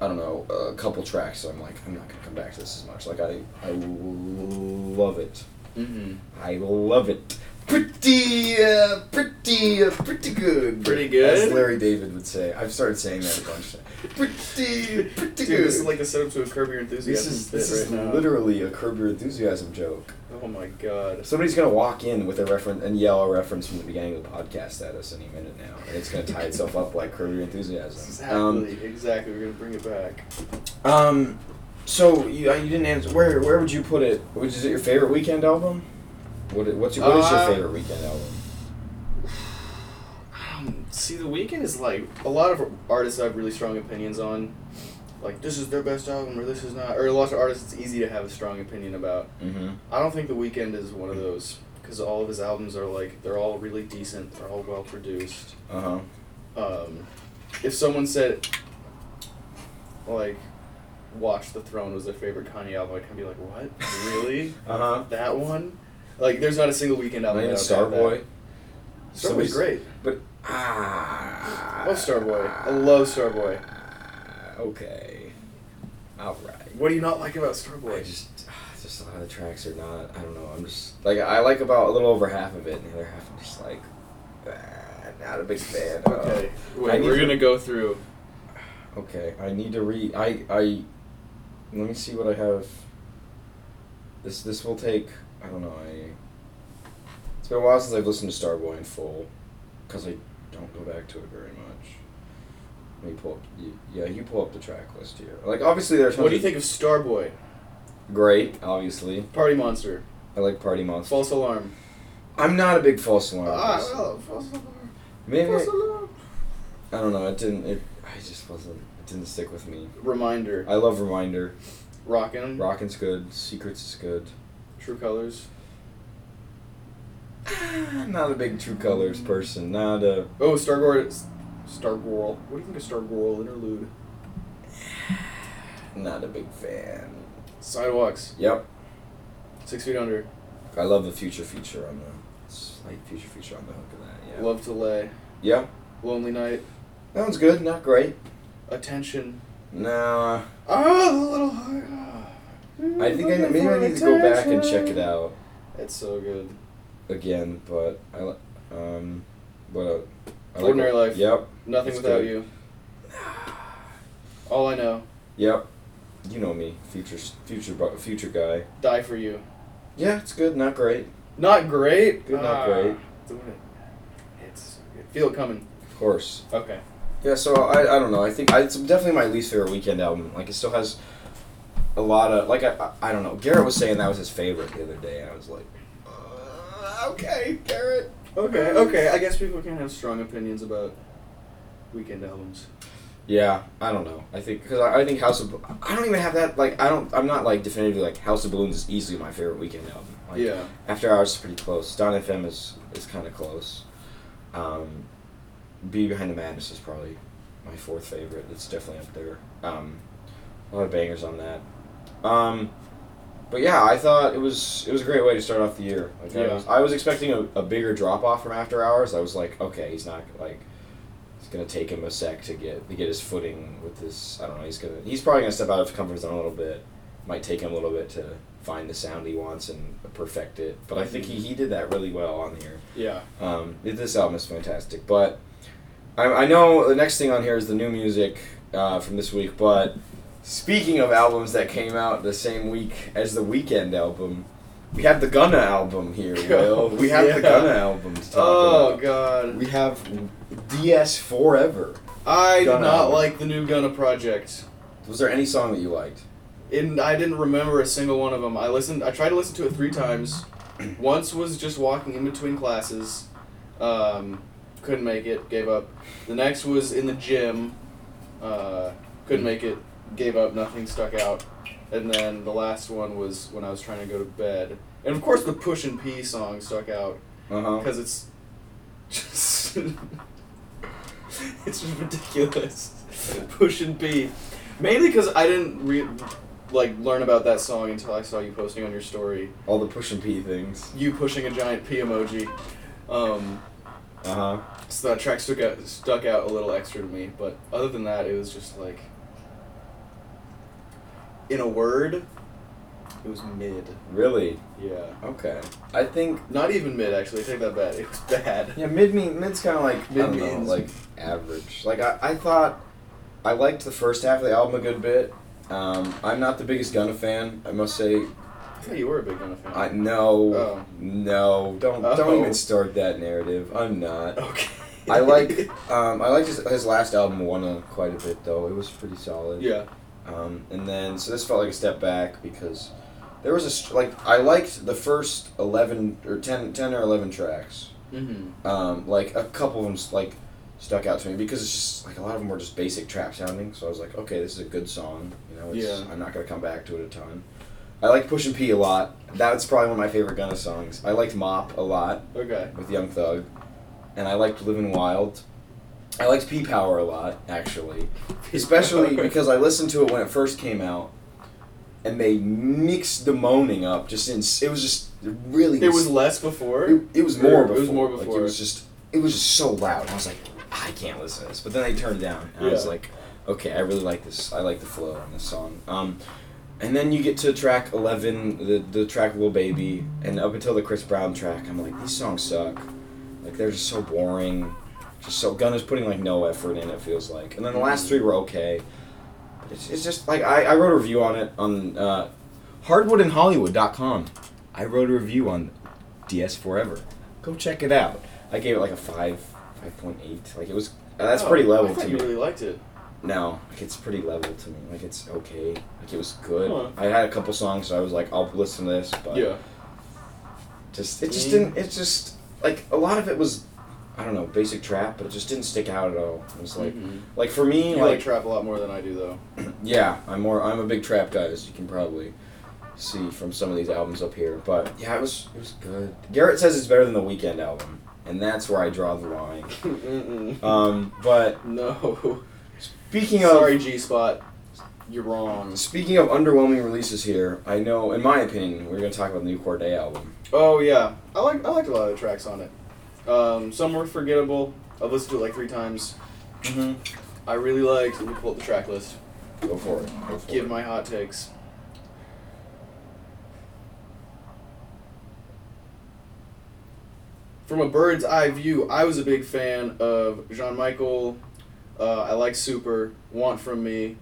I don't know, a couple tracks. So I'm like, I'm not gonna come back to this as much. Like I, I love it. Mm-hmm. I love it. Pretty, uh, pretty, uh, pretty good. Pretty good? As Larry David would say. I've started saying that a bunch. Pretty, pretty Dude, good. this is like the setup to a Curb Your Enthusiasm this is this is right now. literally a Curb Your Enthusiasm joke. Oh my god. Somebody's gonna walk in with a reference and yell a reference from the beginning of the podcast at us any minute now, and it's gonna tie itself up like Curb Your Enthusiasm. Exactly. Um, exactly. We're gonna bring it back. um, so you, uh, you didn't answer. Where where would you put it? Which is it your favorite Weeknd album? What what's your, what is your Uh, favorite Weeknd album? Um, see, the Weeknd is like a lot of artists I have really strong opinions on. Like this is their best album, or this is not. Or a lot of artists, it's easy to have a strong opinion about. Mm-hmm. I don't think the Weeknd is one of those because all of his albums are like they're all really decent. They're all well produced. Uh huh. Um, if someone said, like, Watch the Throne was their favorite Kanye album, I'd kind of be like, what? Really? [laughs] Uh huh. that one? Like, there's not a single Weeknd album. Not even that I'd have that. Starboy. Starboy's great. But ah. I love Starboy. I love Starboy. Okay. All right. What do you not like about Starboy? I just, ah, just a lot of the tracks are not. I don't know. I'm just like I like about a little over half of it, and the other half I'm just like, ah, not a big fan. okay. I Wait, we're to- gonna go through. Okay, I need to read. I I. Let me see what I have. This this will take. I don't know. I. It's been a while since I've listened to Starboy in full, because I don't go back to it very much. Let me pull up. you- Yeah, you pull up the track list here. Like obviously there's. What do you think of Starboy? Great, obviously. Party Monster. I like Party Monster. False Alarm. I'm not a big false alarm. Ah, person. well, False Alarm. Maybe False I, Alarm. I don't know. It didn't. It. I just wasn't. It didn't stick with me. Reminder. I love Reminder. Rockin'. Rockin's good. Secrets is good. True Colors. [sighs] Not a big True Colors person. Not a. Oh, Star Wars. Stargirl. Stargirl. What do you think of Stargirl interlude? [sighs] Not a big fan. Sidewalks. Yep. Six Feet Under. I love the future feature on the slight future feature on the hook of that. Yeah. Love to Lay. Yeah. Lonely Night. That one's good. Not great. Attention. Nah. Ah, the little heart. I think I maybe I need to go back and check it out It's so good. again, but I li- um, but uh, I like Ordinary it. Life. Yep. Nothing It's without good. you. All I know. Yep. You know me, future future bu- future guy. Die for you. Yeah, it's good. Not great. Not great. Good, not Ah. great. Doing it. It's so good. Feel it coming. Of course. Okay. Yeah, so I, I don't know. I think I, it's definitely my least favorite Weeknd album. Like it still has a lot of like I, I don't know. Garrett was saying that was his favorite the other day, and I was like, uh, okay, Garrett. Okay. Okay. I guess people can have strong opinions about Weeknd albums. Yeah, I don't know. I think because I, I think House of I don't even have that like I don't I'm not like definitively like House of Balloons is easily my favorite Weeknd album. Like, yeah. After Hours is pretty close. Dawn FM is is kind of close. Um, Be Behind the Madness is probably my fourth favorite. It's definitely up there. Um, a lot of bangers on that. Um, but yeah, I thought it was it was a great way to start off the year. Like I was I was expecting a, a bigger drop off from After Hours. I was like, okay, he's not like it's gonna take him a sec to get to get his footing with this. I don't know. He's gonna he's probably gonna step out of his comfort zone a little bit. Might take him a little bit to find the sound he wants and perfect it. But I think he, he did that really well on here. Yeah. Um, this album is fantastic. But I, I know the next thing on here is the new music uh, from this week. But speaking of albums that came out the same week as the Weeknd album, we have the Gunna album here, [laughs] Will. We have Yeah. the Gunna album to talk Oh about. God. We have DS Forever. I did not album. like the new Gunna project. Was there any song that you liked? And I didn't remember a single one of them. I listened. I tried to listen to it three times. [clears throat] Once was just walking in between classes. Um, couldn't make it. Gave up. The next was in the gym. Uh, couldn't make it. Gave up. Nothing stuck out. And then the last one was when I was trying to go to bed. And of course, the Push and P song stuck out because it's just [laughs] it's just ridiculous. Push and P, mainly because I didn't re- like learn about that song until I saw you posting on your story. All the push and P things. You pushing a giant P emoji. Um, Uh huh. so that track stuck out stuck out a little extra to me. But other than that, it was just like, in a word, it was mid. Really? Yeah, Okay. I think not even mid actually. I take that back. It was bad. Yeah, mid mean mid's kind of like I don't know, like average. Like I, I thought, I liked the first half of the album a good bit. Um, I'm not the biggest Gunna fan, I must say. I thought you were a big Gunna fan. I no, Oh. no, don't Oh. don't even start that narrative. I'm not. Okay. I like [laughs] um, I liked his, his last album Wanna quite a bit though. It was pretty solid. Yeah. Um, and then so this felt like a step back because there was a like I liked the first eleven or 10, 10 or eleven tracks. Mm-hmm. Um, like a couple of them like stuck out to me because it's just like a lot of them were just basic trap sounding. So I was like, okay, this is a good song. You know, it's, Yeah. I'm not gonna come back to it a ton. I like Push and P a lot. That's probably one of my favorite Gunna songs. I liked Mop a lot Okay. with Young Thug, and I liked Living Wild. I liked P Power a lot actually, especially [laughs] because I listened to it when it first came out, and they mixed the moaning up. Just in it was just really It was less before. it, it was more Or before. it was more Like, before. it was just it was just so loud. I was like, I can't listen to this. But then they turned it down, and I was like, okay, I really like this. I like the flow on this song. Um, and then you get to track eleven, the the track "Little Baby," and up until the Chris Brown track, I'm like, these songs suck. Like they're just so boring. So Gunna's putting like no effort in. It feels like, and then the last three were okay. But it's, it's just like I, I wrote a review on it on uh, hardwoodinhollywood.com. I wrote a review on DS Forever. Go check it out. I gave it like a five, five point eight. Like it was. uh, That's Oh, pretty level I to you me. really liked it. No, like it's pretty level to me. Like it's okay. Like it was good. Huh. I had a couple songs, so I was like, I'll listen to this. But Yeah. just it just didn't. It just like a lot of it was, I don't know, basic trap, but it just didn't stick out at all. It was like, Mhm. like for me, You like like trap a lot more than I do, though. [clears throat] yeah, I'm more. I'm a big trap guy, as you can probably see from some of these albums up here. But yeah, it was it was good. Garrett says it's better than the Weeknd album, and that's where I draw the line. [laughs] Um, but no. speaking of Sorry, of G Spot. You're wrong. speaking of underwhelming releases here, I know, in my opinion, we're gonna talk about the new Cordae album. Oh yeah, I like I liked a lot of the tracks on it. Um, some were forgettable. I've listened to it like three times. Mm-hmm. I really liked. Let me pull up the track list. Go for it. Go for Give it. my hot takes. From a bird's eye view, I was a big fan of Jean-Michel. Uh, I like Super, Want From Me.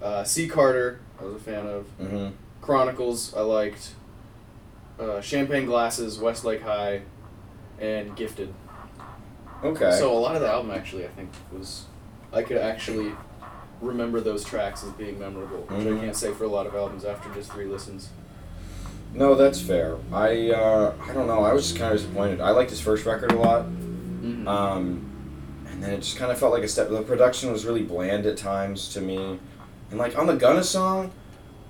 Uh, C. Carter, I was a fan of. Mm-hmm. Chronicles, I liked. Uh, Champagne Glasses, Westlake High, and Gifted. Okay. So a lot of the album actually, I think, was I could actually remember those tracks as being memorable, which Mhm. I can't say for a lot of albums after just three listens. no, that's fair. I uh, I don't know. I was just kind of disappointed. I liked his first record a lot. Mm-hmm. Um, and then it just kind of felt like a step. The production was really bland at times to me, and like on the Gunna song,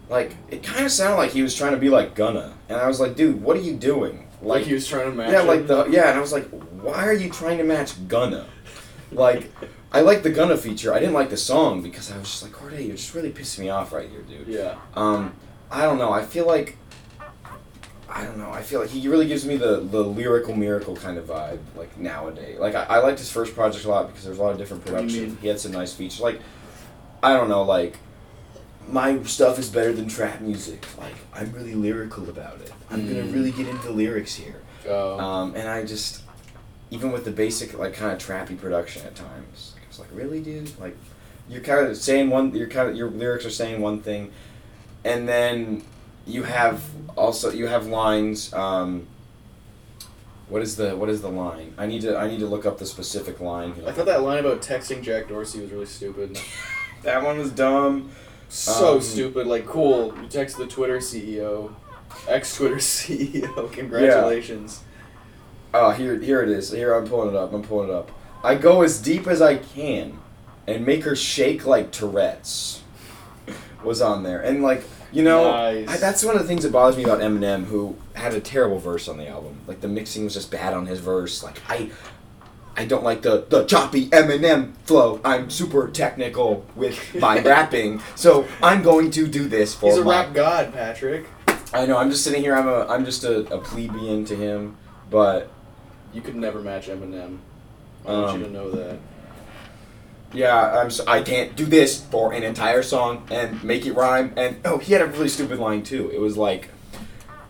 like it kind of sounded like he was trying to be like Gunna, and I was like, dude, what are you doing? Like he was trying to match. yeah, him. like the yeah, and I was like, why are you trying to match Gunna? Like, I like the Gunna feature. I didn't like the song because I was just like, Cordae, you're just really pissing me off right here, dude. yeah, Um, I don't know. I feel like I don't know. I feel like he really gives me the, the lyrical miracle kind of vibe, like nowadays. Like I, I liked his first project a lot because there's a lot of different production. He had some nice features. Like I don't know, like my stuff is better than trap music. Like I'm really lyrical about it. I'm gonna Mm. really get into the lyrics here. uh, Um, and I just even with the basic like kind of trappy production at times, I was like, really, dude? Like you're kind of saying one. You're kind of your lyrics are saying one thing, and then you have also you have lines. Um, what is the what is the line? I need to I need to look up the specific line here. I thought that line about texting Jack Dorsey was really stupid. [laughs] that one was dumb. So Um, stupid. Like, cool. You text the Twitter CEO, ex Twitter [laughs] CEO. Congratulations. Oh, here here it is. Here I'm pulling it up. I'm pulling it up. I go as deep as I can, and make her shake like Tourette's. [laughs] Was on there, and like you know, Nice. I, that's one of the things that bothers me about Eminem, who had a terrible verse on the album. Like the mixing was just bad on his verse. Like I, I don't like the the choppy Eminem flow. I'm super technical with my [laughs] rapping, so I'm going to do this for He's a my- rap god, Patrick. I know. I'm just sitting here. I'm a I'm just a, a plebeian to him, but You could never match Eminem. I want you Um, to know that. Yeah, I'm. So, I can't do this for an entire song and make it rhyme. And oh, he had a really stupid line too. It was like,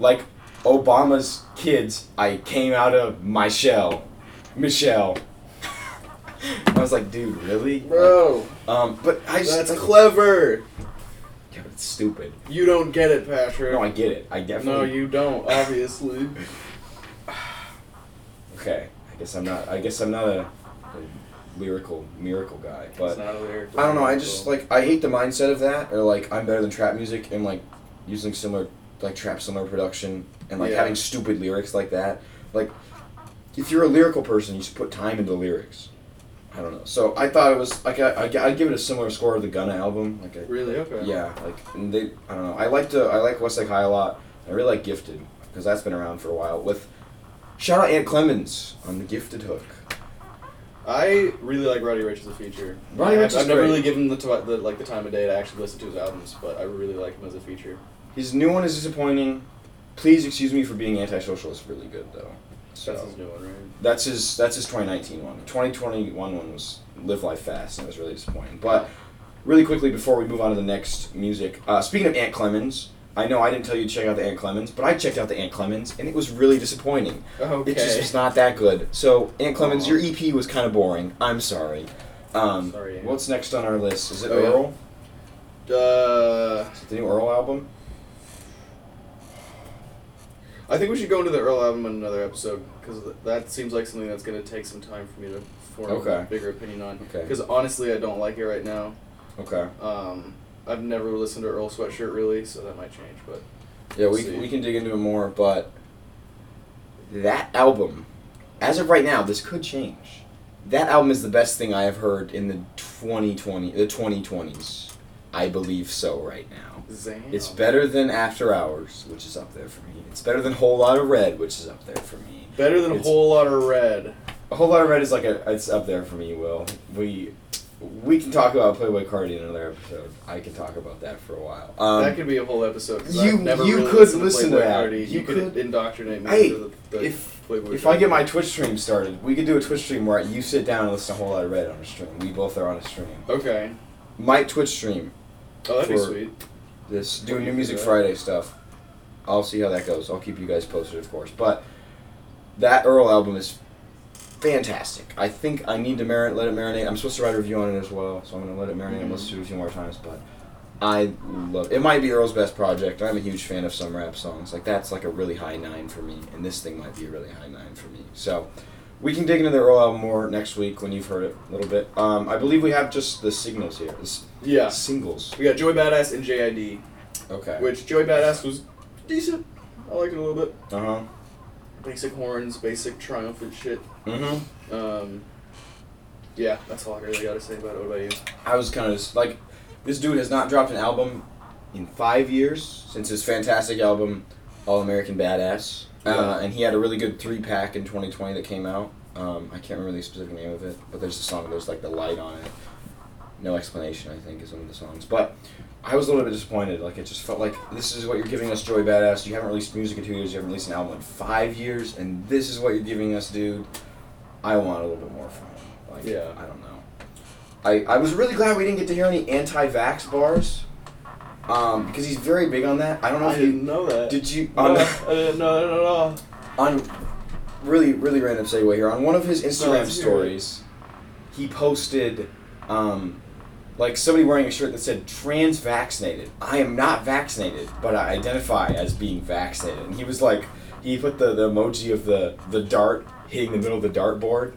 like Obama's kids. I came out of my shell, Michelle. I was like, dude, really, Bro, Um, but I just that's like, clever. yeah, but it's stupid. You don't get it, Patrick. No, I get it. I definitely. No, you don't, obviously. [sighs] Okay, I guess I'm not. I guess I'm not a, a lyrical miracle guy, but. it's not a lyric. I don't know. I just like I hate the mindset of that, or like I'm better than trap music, and like using similar like trap similar production, and like Yeah. having stupid lyrics like that. Like, if you're a lyrical person, you should put time into lyrics. I don't know. So I thought it was like I I I'd give it a similar score to the Gunna album. Like a, Really? Okay. yeah, like and they I don't know. I like to uh, I like Westlake High a lot. I really like Gifted because that's been around for a while. With shout out Ant Clemons on the Gifted hook. I really like Roddy Ricch as a feature. Roddy I've, Ricch is I've never really given the, t- the like the time of day to actually listen to his albums, but I really like him as a feature. His new one is disappointing. Please excuse me for being antisocial. It's really good though. So That's his new one, right? that's his that's his 2019 one. The 2021 one was Live Life Fast and it was really disappointing. But really quickly before we move on to the next music, uh, speaking of Ant Clemons, I know I didn't tell you to check out the Ant Clemons, but I checked out the Ant Clemons and it was really disappointing. Okay. It just was not that good. So Ant Clemons, Aw. your EP was kind of boring. I'm sorry. Um, Sorry, Ant. what's next on our list? Is it Oh, yeah. Earl? Uh, Is it the new Earl album? I think we should go into the Earl album in another episode because that seems like something that's going to take some time for me to form Okay. a bigger opinion on. Okay. Because honestly, I don't like it right now. Okay. Um, I've never listened to Earl Sweatshirt really, so that might change. But Yeah, we, See. we can dig into it more, but that album, as of right now, this could change. That album is the best thing I have heard in the 2020, the 2020s. I believe so right now. Zam. It's better than After Hours, which is up there for me. It's better than Whole Lot of Red, which is up there for me. Better than a It's- whole lot of red. A Whole Lot of Red is like a it's up there for me. Will we we can talk about Playboi Carti in another episode. I can talk about that for a while. Um, that could be a whole episode. 'cause you- I've never you really could listened listen to Playboy that. Cardi. You You, could, could- indoctrinate me Hey, into the, the if Playboy if I get my Cardi. Twitch stream started, we could do a Twitch stream where you sit down and listen to a whole lot of Red on a stream. We both are on a stream. Okay. My Twitch stream, Oh, that'd be For- sweet. this doing do New Music Friday stuff. I'll see how that goes. I'll keep you guys posted, of course. But that Earl album is fantastic. I think I need to marinate, let it marinate. I'm supposed to write a review on it as well, so I'm gonna let it marinate and Mhm. listen to it a few more times. But I love it. Might be Earl's best project. I'm a huge fan of some rap songs. Like that's like a really high nine for me, and this thing might be a really high nine for me. So. We can dig into the Earl album more next week when you've heard it a little bit. Um, I believe we have just the signals here. Yeah. singles. We got Joey Badass and JID, Okay. which Joey Badass was decent. I liked it a little bit. Uh huh. Basic horns, basic triumphant shit. Mm-hmm. Um, yeah, that's all I really got to say about it. What about you? I was kind of just like, this dude has not dropped an album in five years since his fantastic album, All American Badass. Yeah. Uh, and he had a really good three pack in 2020 that came out. Um, I can't remember the specific name of it, but there's a song, there's like the light on it. No explanation, I think, is one of the songs. But I was a little bit disappointed. Like, it just felt like this is what you're giving us, Joey Badass. You haven't released music in two years, you haven't released an album in five years, and this is what you're giving us, dude. I want a little bit more from him. Like, Yeah. I don't know. I, I was really glad we didn't get to hear any anti-vax bars, um, because he's very big on that. I don't know I if didn't you know that. did you No, on I didn't know that at all. on really really random segue here on one of his Instagram it. stories, he posted um, like somebody wearing a shirt that said trans vaccinated. I am not vaccinated, but I identify as being vaccinated. And he was like, he put the, the emoji of the the dart hitting the middle of the dartboard.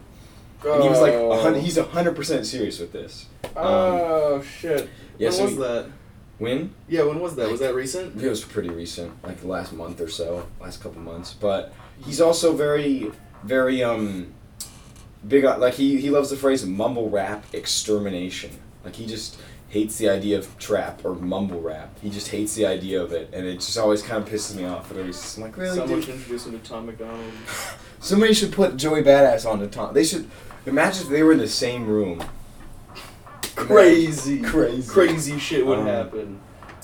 And he was like, a hun- Oh. he's hundred percent serious with this. Oh shit. Yeah, when so was he- that? When? Yeah, when was that? Was that recent? It was pretty recent, like the last month or so, last couple months. But he's also very, very um, big on like he he loves the phrase mumble rap extermination. Like he just hates the idea of trap or mumble rap. He just hates the idea of it, and it just always kind of pisses me off. But it's I'm like, really, Someone dude? should introduce him to Tom MacDonald. [laughs] Somebody should put Joey Badass on the top. They should imagine if they were in the same room. Crazy. [laughs] Crazy. Crazy shit would Um, happen.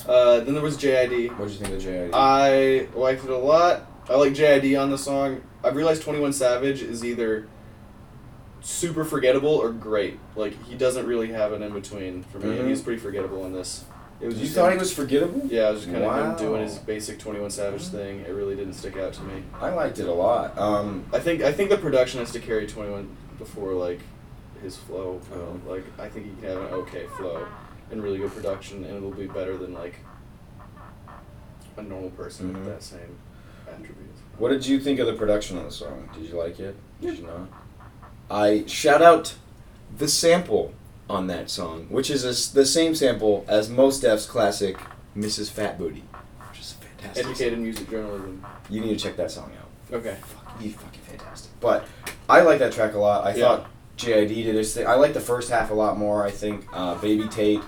Uh, then there was JID. What did you think of JID? I liked it a lot. I like JID on the song. I've realized 21 Savage is either super forgettable or great. Like, he doesn't really have an in between for me. Mhm. He's pretty forgettable in this. It was you thought he was forgettable? Yeah, I was just kind of Wow. him doing his basic 21 Savage thing. It really didn't stick out to me. I liked it a lot. Um, I think I think the production has to carry 21 before like his flow. Oh. Like I think he can have an okay flow and really good production, and it'll be better than like a normal person Mhm. with that same attributes. What did you think of the production on the song? Did you like it? Did you not? I shout out the sample on that song, which is a the same sample as Mos Def's classic "Mrs. Fat Booty," which is fantastic. Educated music journalism. You need to check that song out. Okay. Fuck, he's fucking fantastic. But I like that track a lot. I Yeah. thought JID did his thing. I like the first half a lot more. I think uh, Baby Tate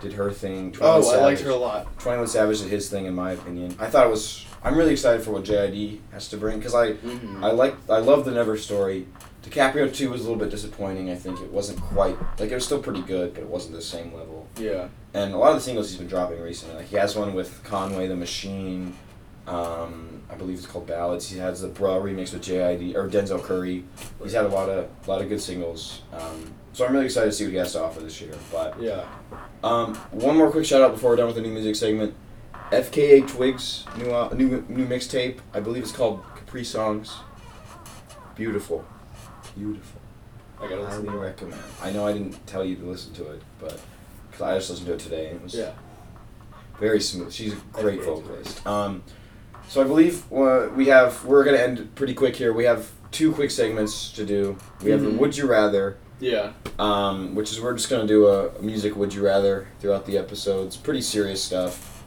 did her thing. 21 Oh, I liked her a lot. 21 Savage did his thing, in my opinion. I thought it was. I'm really excited for what JID has to bring because I Mm-hmm. I like I love the Never story. DiCaprio two was a little bit disappointing. I think it wasn't quite like it was still pretty good, but it wasn't the same level. yeah. And a lot of the singles he's been dropping recently, like he has one with Conway the Machine. Um, I believe it's called Ballads. He has the Bra remix with JID or Denzel Curry. He's had a lot of a lot of good singles. Um, so I'm really excited to see what he has to offer this year. But Yeah. um, one more quick shout out before we're done with the new music segment. FKA Twigs new uh, new new mixtape. I believe it's called Caprisongs. Beautiful, beautiful. I gotta listen Highly to it. recommend. I know I didn't tell you to listen to it, but because I just listened to it today and it was Yeah. very smooth. She's a great FKA vocalist. Um, so I believe uh, we have we're gonna end pretty quick here. We have two quick segments to do. We have the Mhm. Would You Rather Yeah. um, which is we're just gonna do a, a music would you rather throughout the episodes. Pretty serious stuff,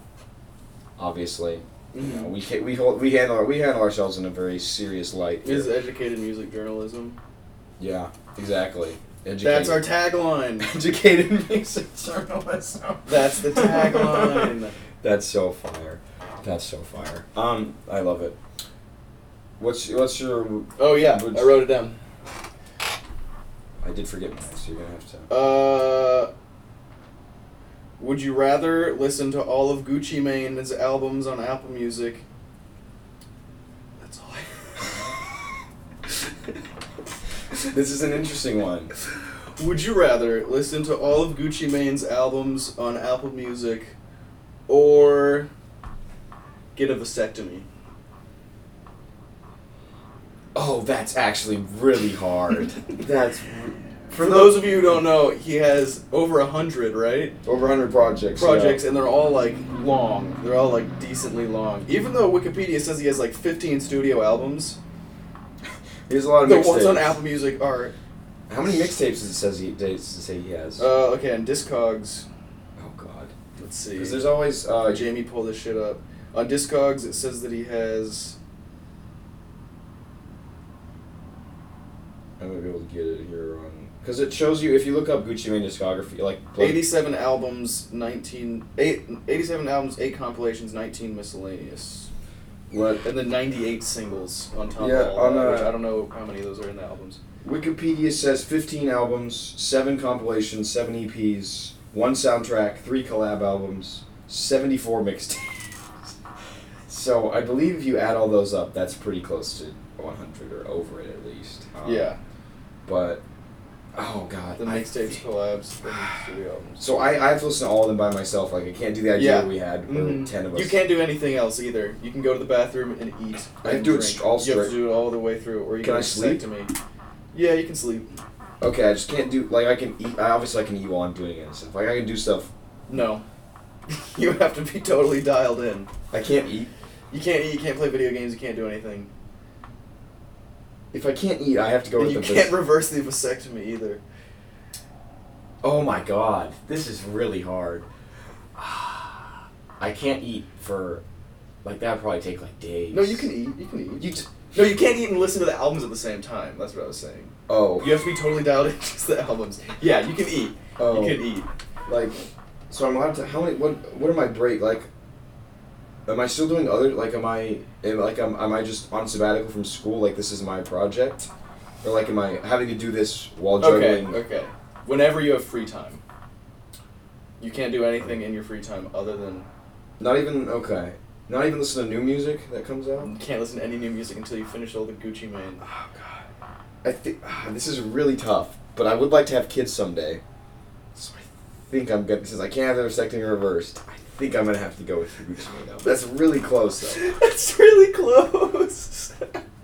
obviously. You know, Mhm. we ca- we hold, we handle we handle ourselves in a very serious light. here. Is educated music journalism. Yeah, exactly, Educated, That's our tagline. [laughs] educated music [laughs] journalism. That's the tagline. [laughs] That's so fire. That's so fire. Um, I love it. What's what's your? Oh yeah, I wrote it down. I did forget mine, so you're gonna have to. Uh, would you rather listen to all of Gucci Mane's albums on Apple Music? That's all. I... This is an interesting one. would you rather listen to all of Gucci Mane's albums on Apple Music, or get a vasectomy? Oh, that's actually really hard. [laughs] that's For those of you who don't know, he has over a hundred, right? over a 100 projects. projects and they're all like long. They're all like decently long. Even though Wikipedia says he has like 15 studio albums, Yeah. He has a lot of the ones on Apple Music are How many mixtapes does it says he does it say he has? uh, okay. And Discogs, oh God. let's see. Because there's always uh, Jamie pull this shit up. On Discogs, it says that he has. I'm gonna be able to get it here on because it shows you if you look up Gucci Mane discography, like like- 87 albums, 19, eight, 87 albums, 8 compilations, 19 miscellaneous. What And then 98 singles on top Yeah, of all on, that, uh, which I don't know how many of those are in the albums. Wikipedia says 15 albums, seven compilations, seven EPs, one soundtrack, three collab albums, 74 mixtapes. [laughs] so I believe if you add all those up, that's pretty close to 100 or over it at least. Um, yeah, But oh god, the mixtapes, collabs, the studio albums. So I, I have to listen to all of them by myself. Like I can't do the idea Yeah. we had where Mhm. ten of us. You can't do anything else either. You can go to the bathroom and eat. I have and to do it drink. st- all You have to do it all the way through, or you Can can I sleep? to me. Yeah, you can sleep. Okay, I just can't do like I can eat. I obviously I can eat while I'm doing it and stuff. Like I can do stuff. No, [laughs] you have to be totally dialed in. I can't eat. You can't eat. You can't play video games. You can't do anything. If I can't eat, I have to go and you can't vis- reverse the vasectomy either. oh my god, this is really hard. I can't eat for, like that would probably take like days. No, you can eat. You can eat. You t- no, you can't eat and listen to the albums at the same time. That's what I was saying. oh You have to be totally dialed in [laughs] just the albums. Yeah, you can eat. oh You can eat. like, so I'm allowed to. How many? What? What are my break? Like, am I still doing other? Like, am I? Am, like, am, am I just on sabbatical from school? Like, this is my project, or like, am I having to do this while juggling? Okay. okay. Whenever you have free time, you can't do anything in your free time other than Not even okay. Not even listen to new music that comes out. You can't listen to any new music until you finish all the Gucci Mane. Oh god. I think ah, this is really tough, but I would like to have kids someday. So I think I'm good. Since I can't have the vasectomy reversed, I think I'm gonna have to go with the Gucci Mane album. That's really close though. [laughs] That's really close.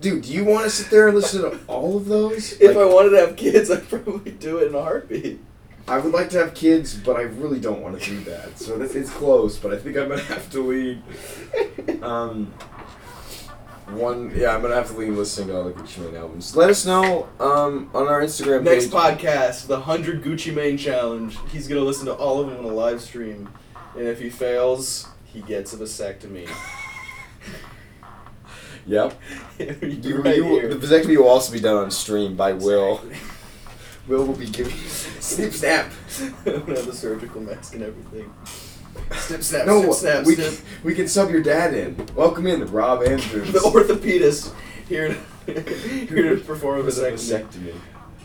Dude, do you want to sit there and listen to all of those? if Like, I wanted to have kids, I'd probably do it in a heartbeat. I would like to have kids, but I really don't want to do that. So this it's close, but I think I'm gonna have to lead. Um, one, yeah, I'm gonna have to lean listening to all the Gucci Mane albums. Let us know um, on our Instagram Next page. podcast, the 100 Gucci Mane Challenge. He's to listen to all of them on a live stream. And if he fails, he gets a vasectomy. [laughs] Yep. [laughs] You, right you the vasectomy will also be done on stream by Will. [laughs] Will will be giving snip snap. Gonna have the surgical mask and everything. Snip, snap, No, snip, snap, we snip. can, we can sub your dad in. Welcome in, Rob Andrews. The orthopedist here to, here to perform a vasectomy.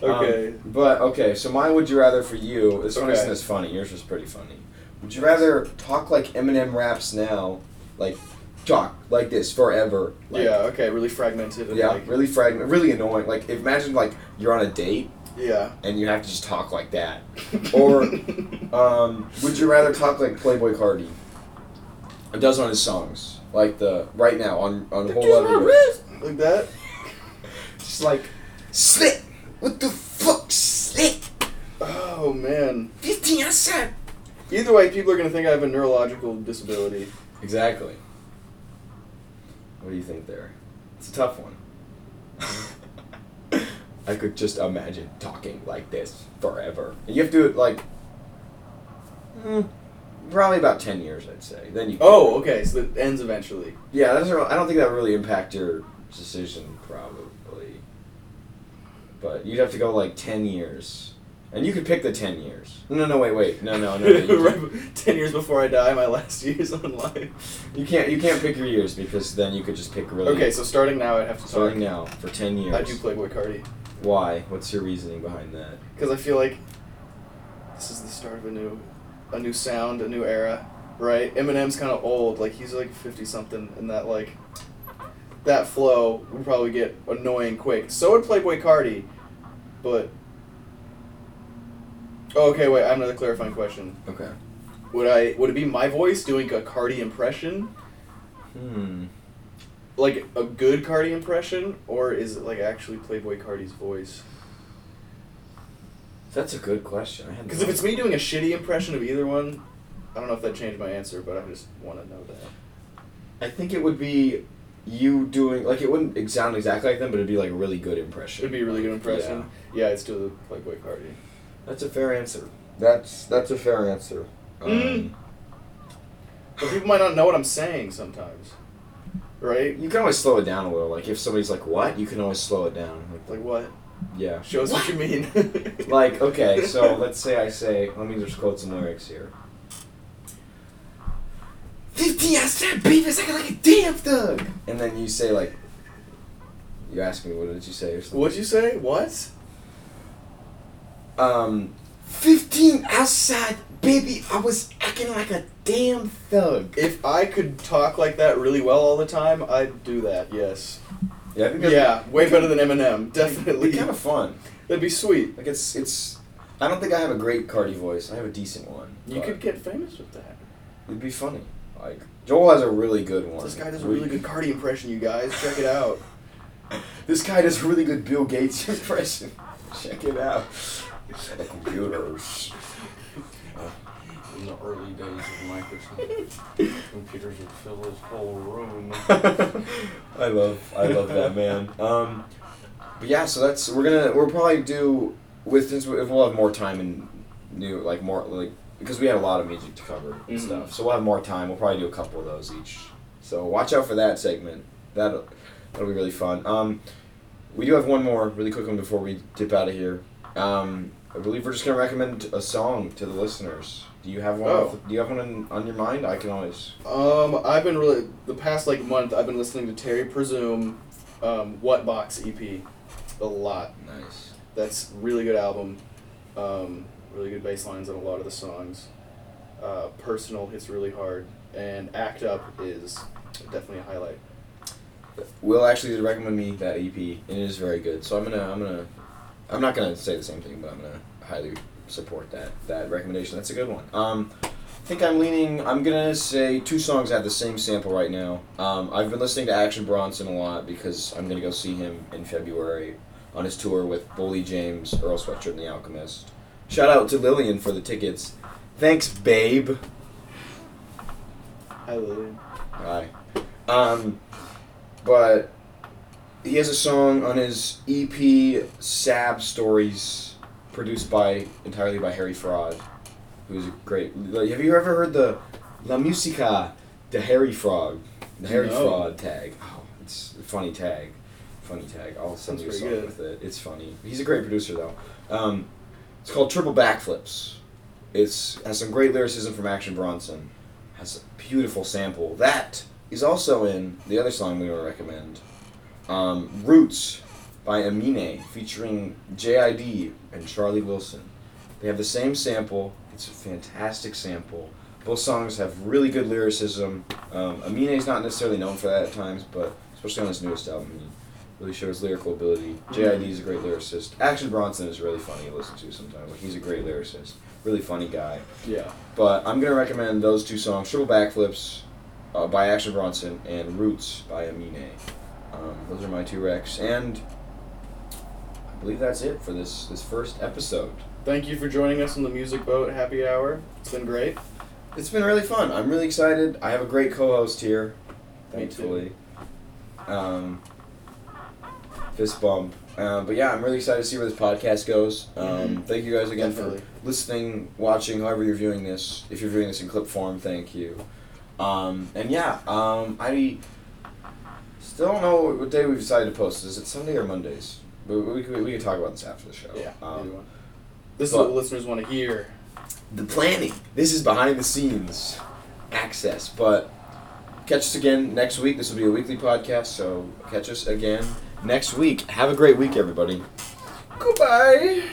Okay. Um, but okay, so mine would you rather for you? This one Okay. isn't as funny. Yours was pretty funny. Would you rather talk like Eminem raps now, like talk like this forever? Like, yeah, okay, really fragmented and Yeah, like really fragment, really annoying. Like imagine like you're on a date yeah. and you have to just talk like that. [laughs] Or um, would you rather talk like Playboi Carti? It does on his songs, like the right now on on whole other wrist! like that. [laughs] just like slick. What the fuck, slick? Oh man. Fifteen outside. Either way, people are gonna think I have a neurological disability. Exactly. What do you think there? It's a tough one. [laughs] I could just imagine talking like this forever. And you have to do it like, mm, probably about ten years, I'd say. Then you. Oh, okay, so it ends eventually. Yeah, that's. I don't think that would really impact your decision, probably. But you'd have to go like ten years. And you could pick the ten years. No, no, wait, wait, no, no, no. no Right [laughs] Ten years before I die, my last [laughs] years on life. you can't. You can't pick your years because then you could just pick really. Okay, so starting now, I'd have to starting now for ten years. I do Playboi Carti Why? What's your reasoning behind that? because I feel like this is the start of a new, a new sound, a new era, right? Eminem's kind of old, like he's like fifty something, and that like, that flow would probably get annoying quick. So would Playboi Carti, but. Oh, okay, wait. I have another clarifying question. Okay. Would I? Would it be my voice doing a Carti impression, Hmm. like a good Carti impression, or is it like actually Playboi Carti's voice? That's a good question. Because if it's me doing a shitty impression of either one, I don't know if that changed my answer, but I just want to know that. I think it would be you doing like it wouldn't sound exactly like them, but it'd be like a really good impression. It'd be a really good impression. Yeah. Yeah, it's still the Playboi Carti. That's a fair answer. That's that's a fair answer. Um, Mm. But people might not know what I'm saying sometimes, right? You can always slow it down a little. Like if somebody's like, "What?" You can always slow it down. Like, Like what? yeah. Show us what you mean. [laughs] [laughs] Like okay, so let's say I say, let me just quote some lyrics here. Fifty outside baby, second like a damn thug. And then you say like, you ask me what did you say or something. What'd you say? What? Um, fifteen outside baby, I was acting like a damn thug. If I could talk like that really well all the time, I'd do that. Yes. Yeah, Yeah, way better than Eminem. Definitely. be kind of fun. That'd be sweet. Like it's it's. I don't think I have a great Carti voice. I have a decent one. You could get famous with that. It'd be funny. Like Joel has a really good one. This guy does a really good Carti impression, you guys. Check it out. [laughs] This guy does a really good Bill Gates [laughs] impression. Check it out. The computers. In the early days of Microsoft, computers would fill this whole room. [laughs] I love I love that man. Um, but yeah, so that's we're gonna we'll probably do with since we- we'll have more time and new like more like because we had a lot of music to cover and Mhm. stuff. So we'll have more time. We'll probably do a couple of those each. So watch out for that segment. That that'll be really fun. Um, we do have one more really quick one before we dip out of here. Um, I believe we're just gonna recommend a song to the listeners. Do you have one? Oh. Do you have one in, on your mind? I can always. Um, I've been really the past like month. I've been listening to Terry Presume, um, What Box EP, a lot. Nice. That's really good album. Um, really good bass lines on a lot of the songs. Uh, Personal hits really hard, and Act Up is definitely a highlight. Will actually did recommend me that EP, and it is very good. So I'm gonna, I'm gonna, I'm not gonna say the same thing, but I'm gonna highly support that that recommendation. That's a good one. Um, I think I'm leaning. I'm gonna say two songs have the same sample right now. Um, I've been listening to Action Bronson a lot because I'm gonna go see him in February on his tour with Boldy James, Earl Sweatshirt, and The Alchemist. Shout out to Lillian for the tickets. Thanks, babe. Hi, Lillian. Hi. Um, but he has a song on his EP Saaab Stories, produced by entirely by Harry Fraud, who's a great. Have you ever heard the La Musica de Harry Fraud, the Harry No. Fraud tag? Oh, it's a funny tag, funny tag. I'll send Sounds you a song good. with it. It's funny. He's a great producer though. Um, it's called Triple Backflips. It's has some great lyricism from Action Bronson. Has a beautiful sample. That is also in the other song we to recommend. Um, Roots by Amine featuring JID and Charlie Wilson. They have the same sample. It's a fantastic sample. Both songs have really good lyricism. Um, Amine is not necessarily known for that at times, but especially on his newest album, he really shows lyrical ability. JID is a great lyricist. Action Bronson is really funny to listen to sometimes. Like, he's a great lyricist. Really funny guy. Yeah. But I'm gonna recommend those two songs: "Triple Backflips" uh, by Action Bronson and "Roots" by Amine. Um, those are my two recs, and I believe that's it for this this first episode. Thank you for joining us on the Music Boat Happy Hour. It's been great. It's been really fun. I'm really excited. I have a great co-host here, Thank thankfully. Um, fist bump. Um, but yeah, I'm really excited to see where this podcast goes. Um, Mhm. Thank you guys again Definitely. for listening, watching, however you're viewing this. If you're viewing this in clip form, thank you. Um, and yeah, um, I still don't know what day we've decided to post. Is it Sunday or Mondays? We, we, we, we can talk about this after the show. Yeah. Um. This is what the listeners want to hear. the planning. This is behind the scenes access. But catch us again next week. This will be a weekly podcast, so catch us again next week. Have a great week, everybody. Goodbye.